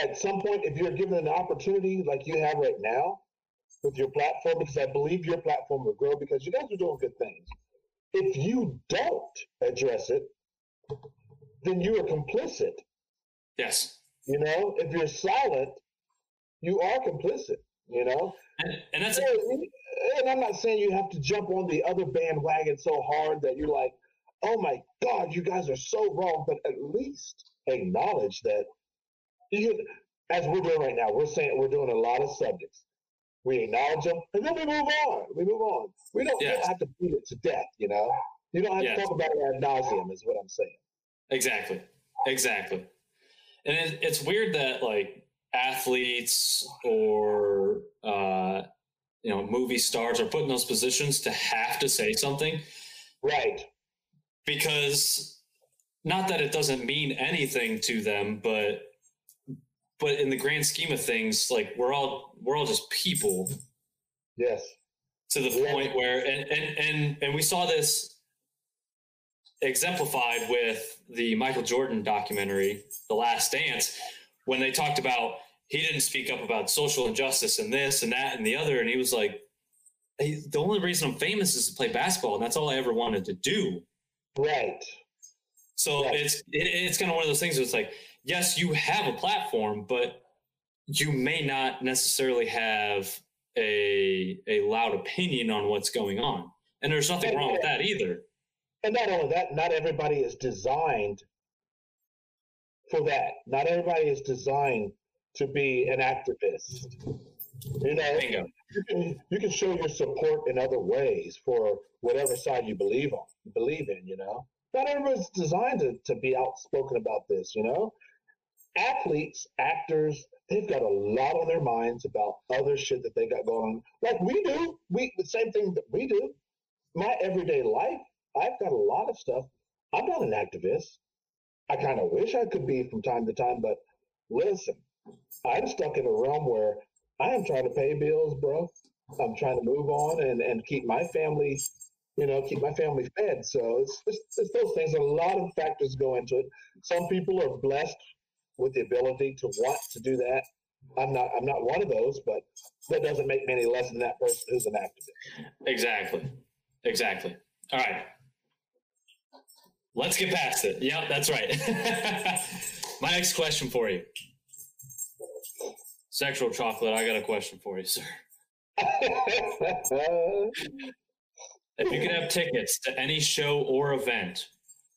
at some point, if you're given an opportunity like you have right now with your platform, because I believe your platform will grow because you guys are doing good things. If you don't address it, then you are complicit. Yes. You know, if you're silent, you are complicit. You know, and, and that's and I'm not saying you have to jump on the other bandwagon so hard that you're like, oh my God, you guys are so wrong. But at least acknowledge that you, as we're doing right now, we're saying we're doing a lot of subjects. We acknowledge them, and then we move on. We move on. We don't, yes. we don't have to beat it to death. You know, you don't have yes. to talk about it ad nauseum. Is what I'm saying. Exactly. Exactly. And it, it's weird that like athletes or uh, you know movie stars are put in those positions to have to say something right because not that it doesn't mean anything to them but but in the grand scheme of things like we're all we're all just people yes to the yeah. point where and, and and and we saw this exemplified with the michael jordan documentary the last dance when they talked about he didn't speak up about social injustice and this and that and the other. And he was like, hey, the only reason I'm famous is to play basketball. And that's all I ever wanted to do. Right. So right. it's, it, it's kind of one of those things where it's like, yes, you have a platform, but you may not necessarily have a, a loud opinion on what's going on. And there's nothing wrong with that either. And not only that, not everybody is designed for that. Not everybody is designed to be an activist. You know, you can, you can show your support in other ways for whatever side you believe on, believe in. You know, not everyone's designed to, to be outspoken about this. You know, athletes, actors, they've got a lot on their minds about other shit that they got going on, like we do. We the same thing that we do. My everyday life, I've got a lot of stuff. I'm not an activist. I kind of wish I could be from time to time, but listen, I'm stuck in a realm where I am trying to pay bills, bro. I'm trying to move on and, and keep my family you know, keep my family fed. So it's, it's, it's those things. A lot of factors go into it. Some people are blessed with the ability to want to do that. I'm not. I'm not one of those, but that doesn't make me any less than that person who's an activist. Exactly. Exactly. All right. Let's get past it. Yeah, that's right. My next question for you. Sexual chocolate, I got a question for you, sir. If you could have tickets to any show or event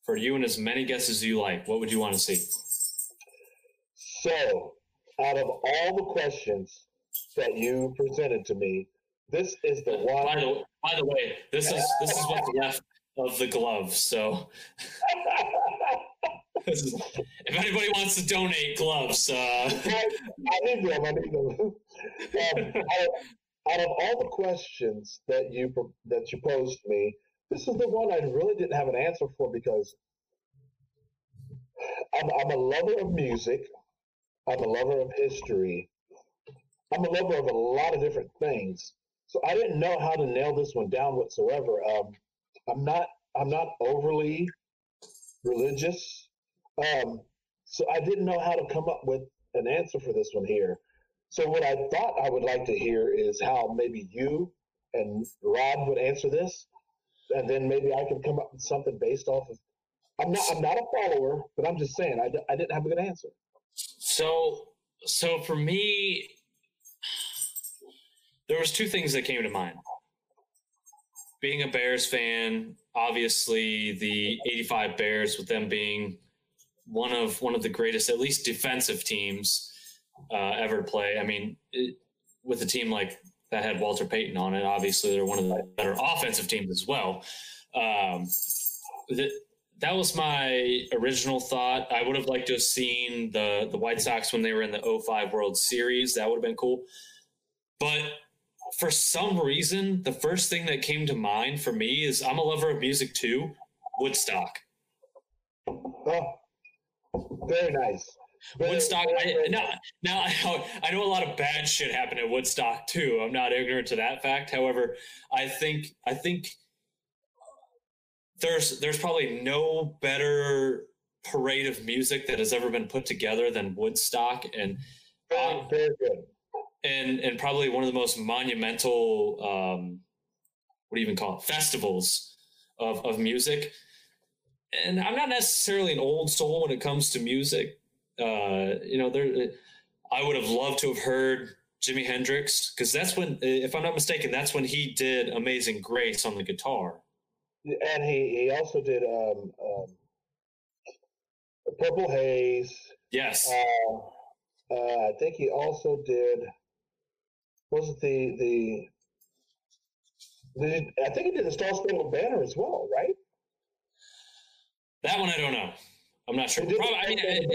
for you and as many guests as you like, what would you want to see? So, out of all the questions that you presented to me, this is the one. By the, by the way, this is this is what's left of the gloves. So, if anybody wants to donate gloves, uh... I need them. I need them. Um, out of all the questions that you that you posed me, this is the one I really didn't have an answer for because I'm, I'm a lover of music. I'm a lover of history. I'm a lover of a lot of different things. So I didn't know how to nail this one down whatsoever. Um, I'm not I'm not overly religious, um, so I didn't know how to come up with an answer for this one here. So what I thought I would like to hear is how maybe you and Rod would answer this, and then maybe I can come up with something based off of. I'm not. I'm not a follower, but I'm just saying I, I didn't have a good answer. So so for me, there was two things that came to mind. Being a Bears fan, obviously the 85 Bears with them being one of one of the greatest at least defensive teams uh, ever to play. I mean, it, with a team like that had Walter Payton on it, obviously they're one of the better offensive teams as well. Um, that was my original thought. I would have liked to have seen the the White Sox when they were in the 05 World Series. That would have been cool. But for some reason, the first thing that came to mind for me is I'm a lover of music too. Woodstock. Oh, very nice. Woodstock. I, now, now I know, I know a lot of bad shit happened at Woodstock too. I'm not ignorant to that fact. However, I think I think there's there's probably no better parade of music that has ever been put together than Woodstock, and very, uh, very good. And and probably one of the most monumental, um, what do you even call it, festivals of of music. And I'm not necessarily an old soul when it comes to music, uh, you know, there. I would have loved to have heard Jimi Hendrix because that's when, if I'm not mistaken, that's when he did "Amazing Grace" on the guitar. And he he also did um, um Purple Haze. Yes. Uh, uh, I think he also did. Was it the the? I think he did the Star Spangled Banner as well, right? That one I don't know. I'm not sure. Probably, I mean,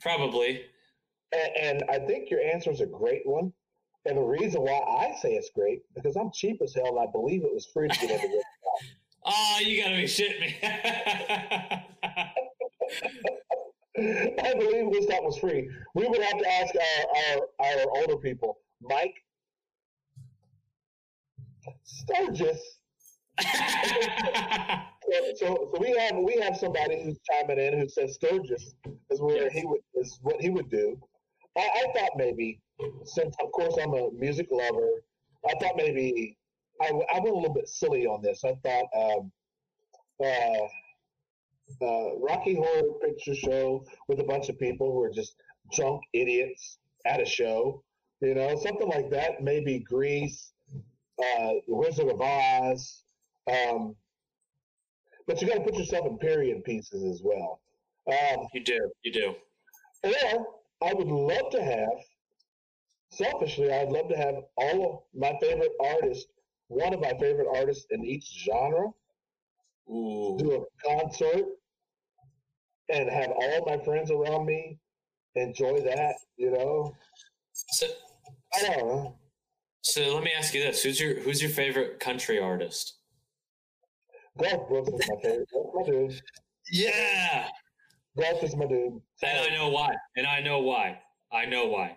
Probably. And, and I think your answer is a great one. And the reason why I say it's great because I'm cheap as hell, I believe it was free to get this. oh, you gotta be shitting me. I believe this stuff was free. We would have to ask our, our, our older people, Mike Sturgis. so, so, so we have we have somebody who's chiming in who says Sturgis is where yes. he would is what he would do. I, I, thought maybe since of course I'm a music lover, I thought maybe I, I went a little bit silly on this. I thought um, uh, uh, Rocky Horror Picture Show with a bunch of people who are just drunk idiots at a show, you know, something like that. Maybe Grease, uh, Wizard of Oz. Um, but you got to put yourself in period pieces as well. Um, you do, you do. Or I would love to have, selfishly, I'd love to have all of my favorite artists, one of my favorite artists in each genre, Ooh. do a concert, and have all my friends around me enjoy that. You know. So, I don't know. So let me ask you this: Who's your Who's your favorite country artist? Garth Brooks is my favorite. That's my dude. Yeah. Garth is my dude. And I know why. And I know why. I know why.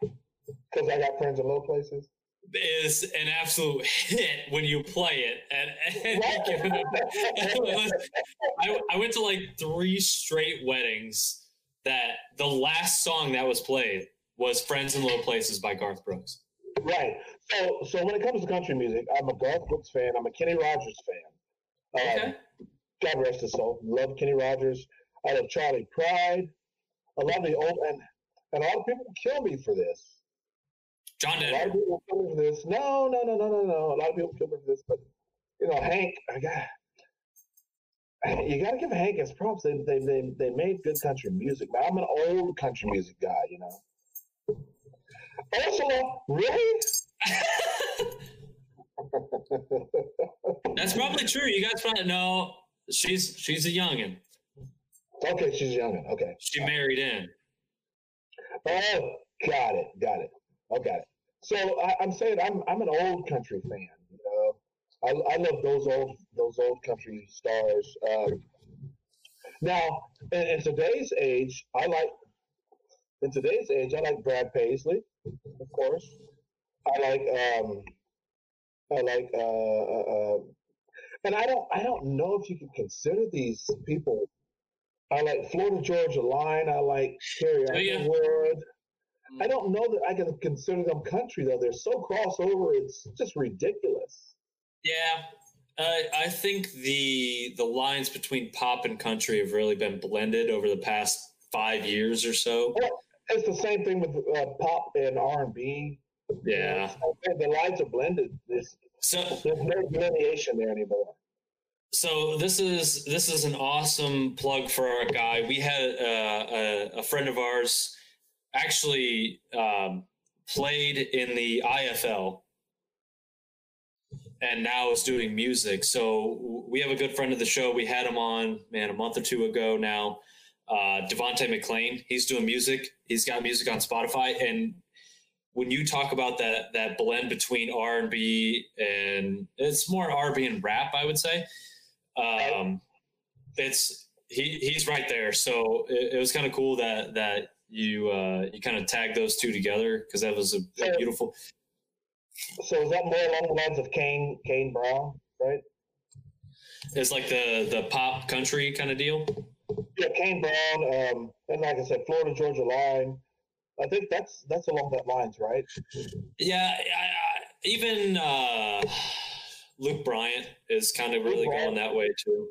Because I got friends in low places. is an absolute hit when you play it. And, and I, I went to like three straight weddings that the last song that was played was "Friends in Low Places" by Garth Brooks. Right. So, so when it comes to country music, I'm a Garth Brooks fan. I'm a Kenny Rogers fan. Um, okay. God rest his soul. Love Kenny Rogers. I love Charley Pride. I love the old and and a lot of people kill me for this. John Denver. A lot of people kill me for this. No, no, no, no, no, no. A lot of people kill me for this, but you know, Hank, I got you got to give Hank his props. They, they they they made good country music. Now I'm an old country music guy, you know. Ursula, really? That's probably true. You guys probably know she's she's a youngin. Okay, she's a youngin. Okay. She married in. Oh, got it, got it. Okay. So I, am saying I'm I'm an old country fan. You know, I, I love those old those old country stars. Um, now, in, in, today's age, I like in today's age, I like Brad Paisley, of course. I like um, I like uh, uh, uh, and I don't I don't know if you can consider these people. I like Florida Georgia Line. I like Carrie oh, Underwood. I don't know that I can consider them country though. They're so crossover. It's just ridiculous. Yeah, uh, I think the the lines between pop and country have really been blended over the past five years or so. Well, it's the same thing with uh, pop and R and B. Yeah, the lines are blended. There's, so there's no delineation there anymore. So this is this is an awesome plug for our guy. We had uh, a, a friend of ours actually um, played in the IFL and now is doing music. So we have a good friend of the show. We had him on, man, a month or two ago now. Uh, Devonte McClain. He's doing music. He's got music on Spotify. And when you talk about that that blend between R and B and it's more R and B and rap, I would say. Um, it's he he's right there. So it, it was kind of cool that that you uh, you kind of tag those two together because that was a, a, beautiful. So is that more along the lines of Kane Kane Brown, right? It's like the the pop country kind of deal. Yeah, Kane Brown, um, and like I said, Florida Georgia Line. I think that's that's along that lines, right? Yeah, I, I, even uh, Luke Bryan is kind of really going that way too.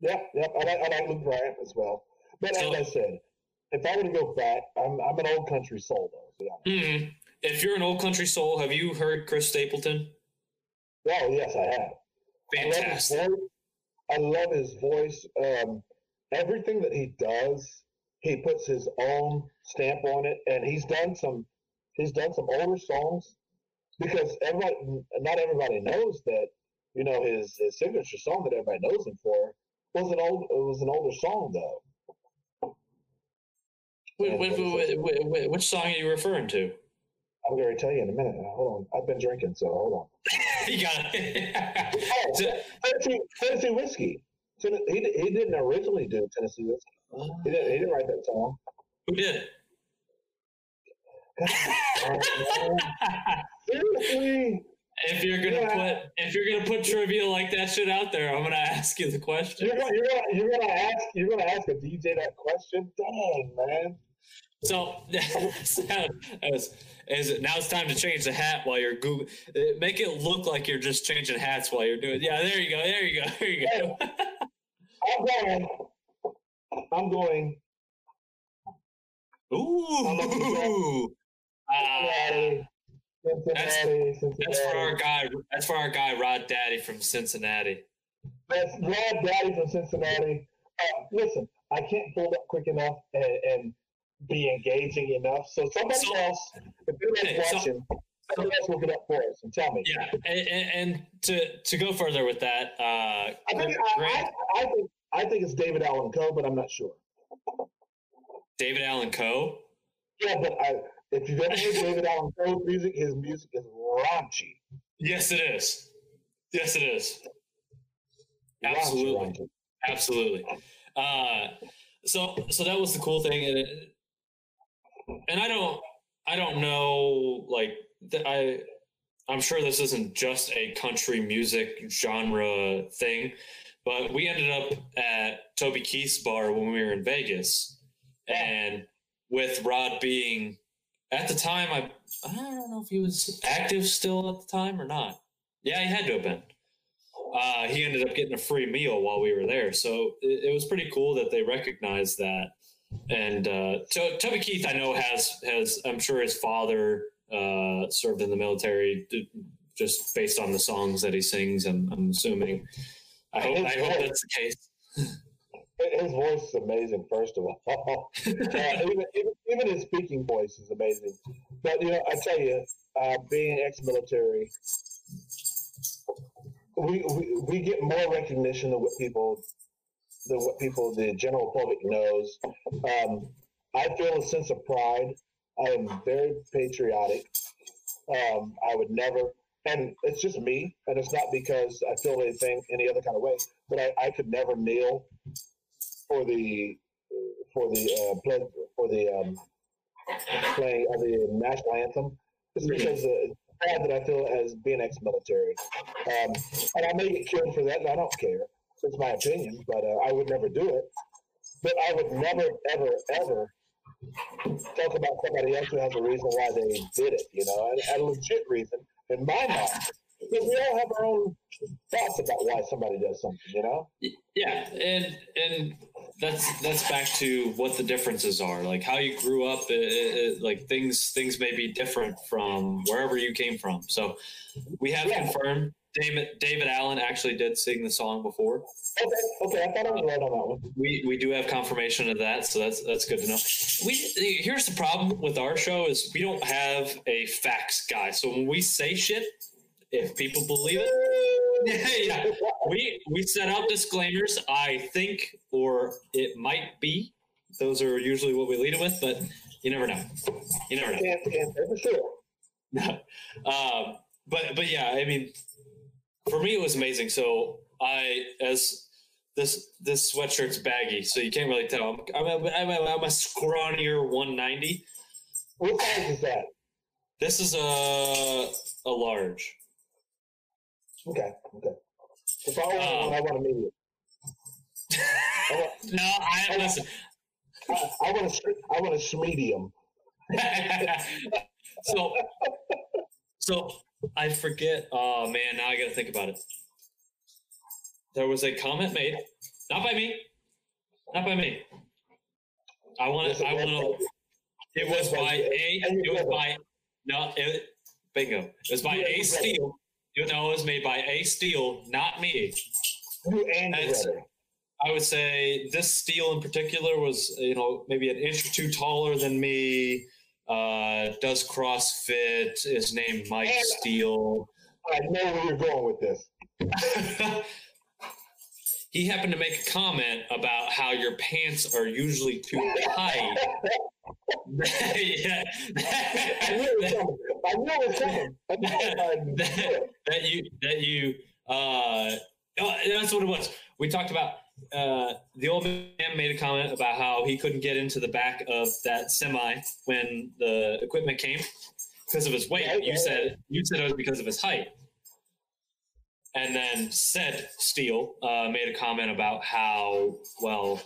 Yeah, yeah, I like, I like Luke Bryan as well. But so, as I said, if I were to go back, I'm I'm an old country soul though. So yeah. mm-hmm. If you're an old country soul, have you heard Chris Stapleton? Oh yes, I have. Fantastic. I love his voice. I love his voice. Um, everything that he does, he puts his own stamp on it, and he's done some. He's done some older songs because everybody, not everybody knows that. You know his, his signature song that everybody knows him for was an old. It was an older song though which song are you referring to? I'm going to tell you in a minute. Hold on. I've been drinking, so hold on. you got it. oh, Tennessee, Tennessee whiskey. He, he didn't originally do Tennessee whiskey. Uh, he didn't, he didn't write that song. Who did? Seriously? If you're gonna yeah. put if you're gonna put trivia like that shit out there, I'm gonna ask you the question. You're gonna, you're gonna, you're gonna ask you're gonna ask a DJ that question. Dang man. So as, as now it's time to change the hat while you're Google. Make it look like you're just changing hats while you're doing. Yeah, there you go. There you go. There you go. I'm going. I'm going. Ooh. Uh, that's, that's for our guy. That's for our guy Rod Daddy from Cincinnati. That's Rod Daddy from Cincinnati. Uh, listen, I can't pull up quick enough and, and, be engaging enough. So somebody so, else, if they're watching, so, else will get up for us and tell me. Yeah, and, and to to go further with that, uh, I think, I, I, I, think I think it's David Allan Coe, but I'm not sure. David Allan Coe. Yeah, but I, if you've ever heard David Allan Coe's music, his music is raunchy. Yes, it is. Yes, it is. Absolutely, raunchy. absolutely. Uh, so, so that was the cool thing, and, it, and I don't, I don't know like th- I I'm sure this isn't just a country music genre thing, but we ended up at Toby Keith's bar when we were in Vegas, and with Rod being at the time, I I don't know if he was active still at the time or not. Yeah, he had to have been. Uh, he ended up getting a free meal while we were there, so it, it was pretty cool that they recognized that. And uh, to, Toby Keith, I know has has I'm sure his father uh, served in the military, just based on the songs that he sings. I'm, I'm assuming. I hope I hope that's the case. His voice is amazing, first of all. uh, even, even, even his speaking voice is amazing. But, you know, I tell you, uh, being ex military, we, we, we get more recognition than what people than what people the general public knows. Um, I feel a sense of pride. I am very patriotic. Um, I would never, and it's just me, and it's not because I feel anything any other kind of way, but I, I could never kneel for the for the uh, for the um, playing of the national anthem. It's because uh, that I feel as being ex-military, um, and I may get killed for that, and I don't care. It's my opinion, but uh, I would never do it. But I would never, ever, ever talk about somebody else who has a reason why they did it. You know, a, a legit reason in my mind. Because we all have our own thoughts about why somebody does something. You know. Yeah, and and that's that's back to what the differences are, like how you grew up. It, it, like things things may be different from wherever you came from. So we have Yeah. confirmed David David Allan actually did sing the song before. Okay. Okay. I thought I was right on that one. We we do have confirmation of that, so that's that's good to know. We here's the problem with our show is we don't have a facts guy. So when we say shit, if people believe it, yeah, we we set out disclaimers. I think, or it might be. Those are usually what we lead it with, but you never know. You never know. Can't, can't for sure. um, but but yeah, I mean, for me it was amazing. So I as this this sweatshirt's baggy, so you can't really tell. I'm I'm a, I'm a, I'm a scrawnier 190. What size is that? This is a a large. Okay. Okay. If I want Um, one, I want a medium. I want, No, I listen. I, I want a, I want a medium. so so I forget. Oh man, now I got to think about it. There was a comment made, not by me, not by me. I want to. I want to. It was by a. It was by no. It, bingo. It was by a Steele. You know, it was made by a Steele, not me. You and your That's- brother. I would say this Steele in particular was, you know, maybe an inch or two taller than me. Uh, does CrossFit. Is named Mike And- Steele. I know where you're going with this. he happened to make a comment about how your pants are usually too tight. yeah. I knew it was coming. I knew it was coming. I knew it. I that you that you uh oh, that's what it was. We talked about uh the old man made a comment about how he couldn't get into the back of that semi when the equipment came because of his weight. You said you said it was because of his height. And then said Steele uh, made a comment about how well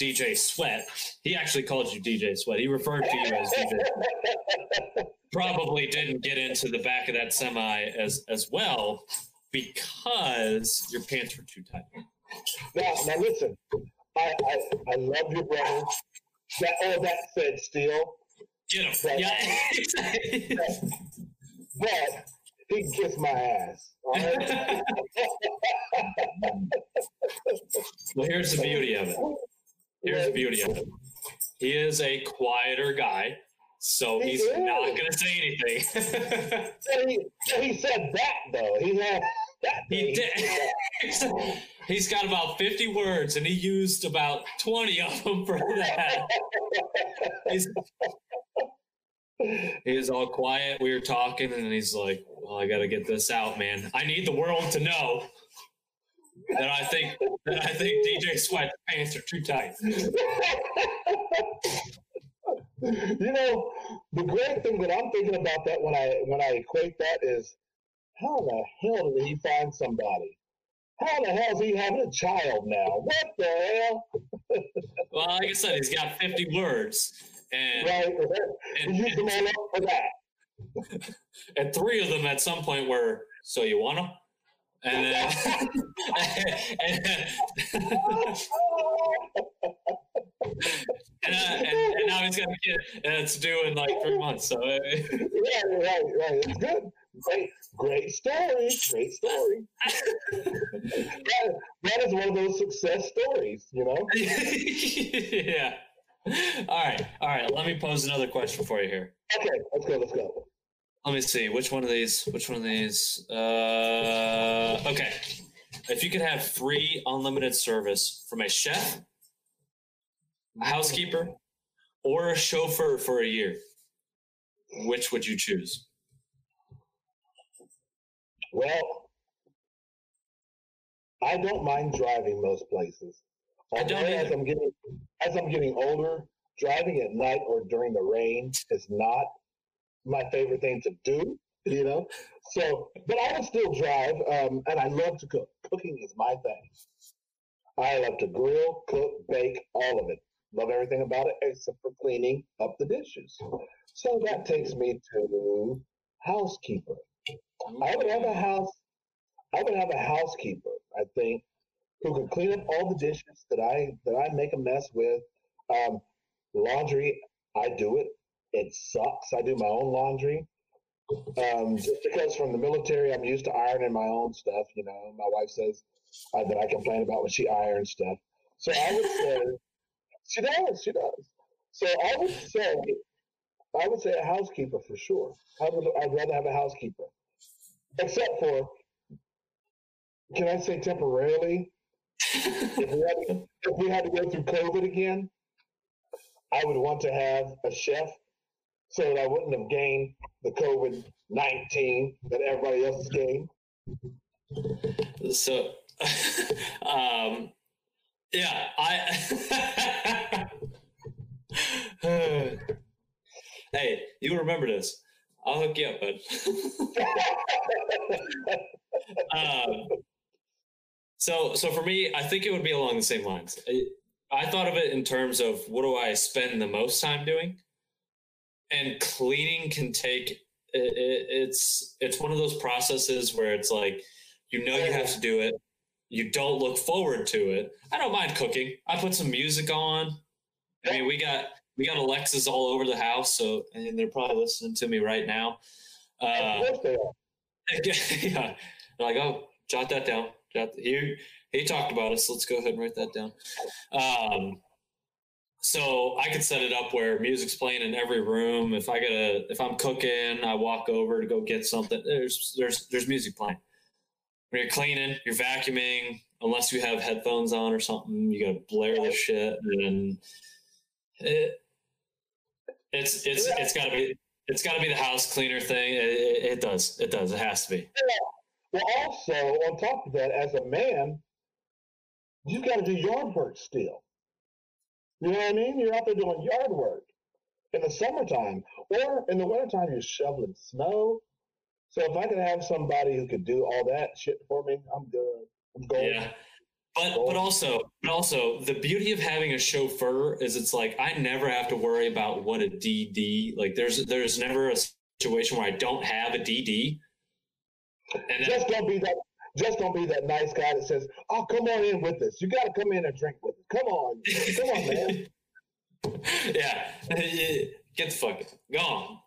DJ Sweat. He actually called you DJ Sweat. He referred to you as DJ. Sweat probably didn't get into the back of that semi as as well because your pants were too tight. Now, now listen. I, I, I love your brother. That all that said, still, Get him. Yeah. but he can kiss my ass. Right? well, here's the beauty of it. Here's the beauty of it. He is a quieter guy, so He he's not going to say anything. he, he said that though. He had that. he did. He's got about 50 words, and he used about 20 of them for that. He's, he was all quiet. We were talking, and he's like, "Well, I got to get this out, man. I need the world to know that I think that I think DJ Sweat's pants are too tight." you know, the great thing that I'm thinking about that when I when I equate that is how the hell did he find somebody? How the hell is he having a child now? What the hell? well, like I said, he's got 50 words. And, right, and, and, them all up for that. And three of them at some point were, so you want them? And then, and, and, and, now he's got a kid, and it's due in like three months. So, yeah, right, right. It's good. Great, great story. Great story. that, that is one of those success stories, you know? yeah. All right. All right. Let me pose another question for you here. Okay. Let's go. Let's go. Let me see. Which one of these? Which one of these? Uh, okay. If you could have free unlimited service from a chef, a housekeeper, or a chauffeur for a year, which would you choose? Well, I don't mind driving most places. Although as I'm getting as I'm getting older, driving at night or during the rain is not my favorite thing to do. You know, so but I would still drive, um, and I love to cook. Cooking is my thing. I love to grill, cook, bake, all of it. Love everything about it except for cleaning up the dishes. So that takes me to housekeeper. I would have a house. I would have a housekeeper. I think who could clean up all the dishes that I that I make a mess with. Um, laundry, I do it. It sucks. I do my own laundry. Um, just because from the military, I'm used to ironing my own stuff. You know, my wife says uh, that I complain about when she irons stuff. So I would say she does. She does. So I would say I would say a housekeeper for sure. I would, I'd rather have a housekeeper except for, can I say temporarily? if, we if we had to go through COVID again, I would want to have a chef so that I wouldn't have gained the COVID 19 that everybody else has gained. So, um, yeah, I. hey, you remember this. I'll hook you up, bud. um, so, so for me, I think it would be along the same lines. I, I thought of it in terms of what do I spend the most time doing, and cleaning can take. It, it, it's it's one of those processes where it's like you know you have to do it. You don't look forward to it. I don't mind cooking. I put some music on. I mean, we got we got Alexas all over the house, so and they're probably listening to me right now. Uh, of they are. yeah, they're like, oh, jot that down. Jot he he talked about us. Let's go ahead and write that down. Um, so I could set it up where music's playing in every room. If I gotta, if I'm cooking, I walk over to go get something. There's there's there's music playing. When you're cleaning, you're vacuuming. Unless you have headphones on or something, you gotta blare the shit and. It, it's it's it's got to be it's got to be the house cleaner thing. It, it, it, does. It does. It has to be. Yeah. Well, also on top of that, as a man, you got to do yard work still. You know what I mean? You're out there doing yard work in the summertime, or in the wintertime, you're shoveling snow. So if I could have somebody who could do all that shit for me, I'm good. I'm going. Yeah. But but also but also the beauty of having a chauffeur is it's like I never have to worry about what a DD like. There's there's never a situation where I don't have a DD. And just don't be that. Just don't be that nice guy that says, "Oh, come on in with us. You got to come in and drink with us. Come on, come on, man." yeah, get the fuck go on.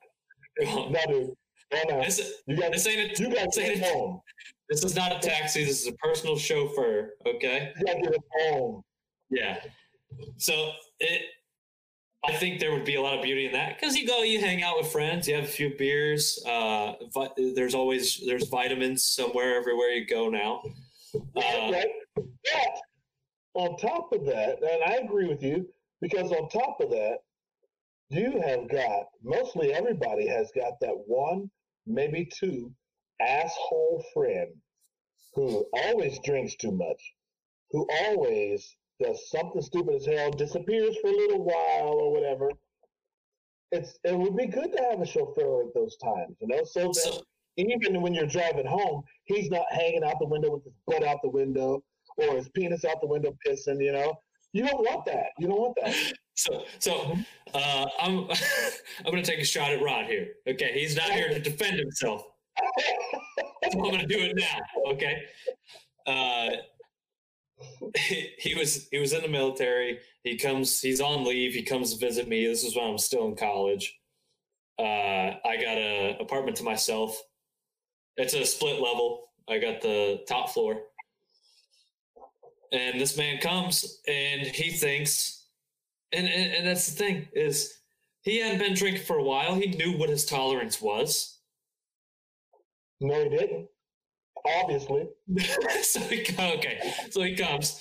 Go on. No, dude. Go This, you got. This ain't. A, you got to get home. This is not a taxi. This is a personal chauffeur. Okay. You gotta get it home. Yeah. So it, I think there would be a lot of beauty in that because you go, you hang out with friends, you have a few beers. Uh, vi- there's always there's vitamins somewhere everywhere you go now. Uh, right. But on top of that, and I agree with you because on top of that, you have got mostly everybody has got that one, maybe two asshole friend who always drinks too much, who always does something stupid as hell, disappears for a little while or whatever. it's it would be good to have a chauffeur at those times, you know, so that So, even when you're driving home, he's not hanging out the window with his butt out the window or his penis out the window pissing, you know. You don't want that. You don't want that. so, so uh, I'm I'm gonna take a shot at Rod here. Okay, he's not here to defend himself. So I'm gonna do it now. Okay. Uh, he, was he was in the military. He comes. He's on leave. He comes to visit me. This is when I'm still in college. Uh, I got a apartment to myself. It's a split level. I got the top floor. And this man comes and he thinks, and, and, and that's the thing is he hadn't been drinking for a while. He knew what his tolerance was. No, he didn't. Obviously. so he okay. So he comes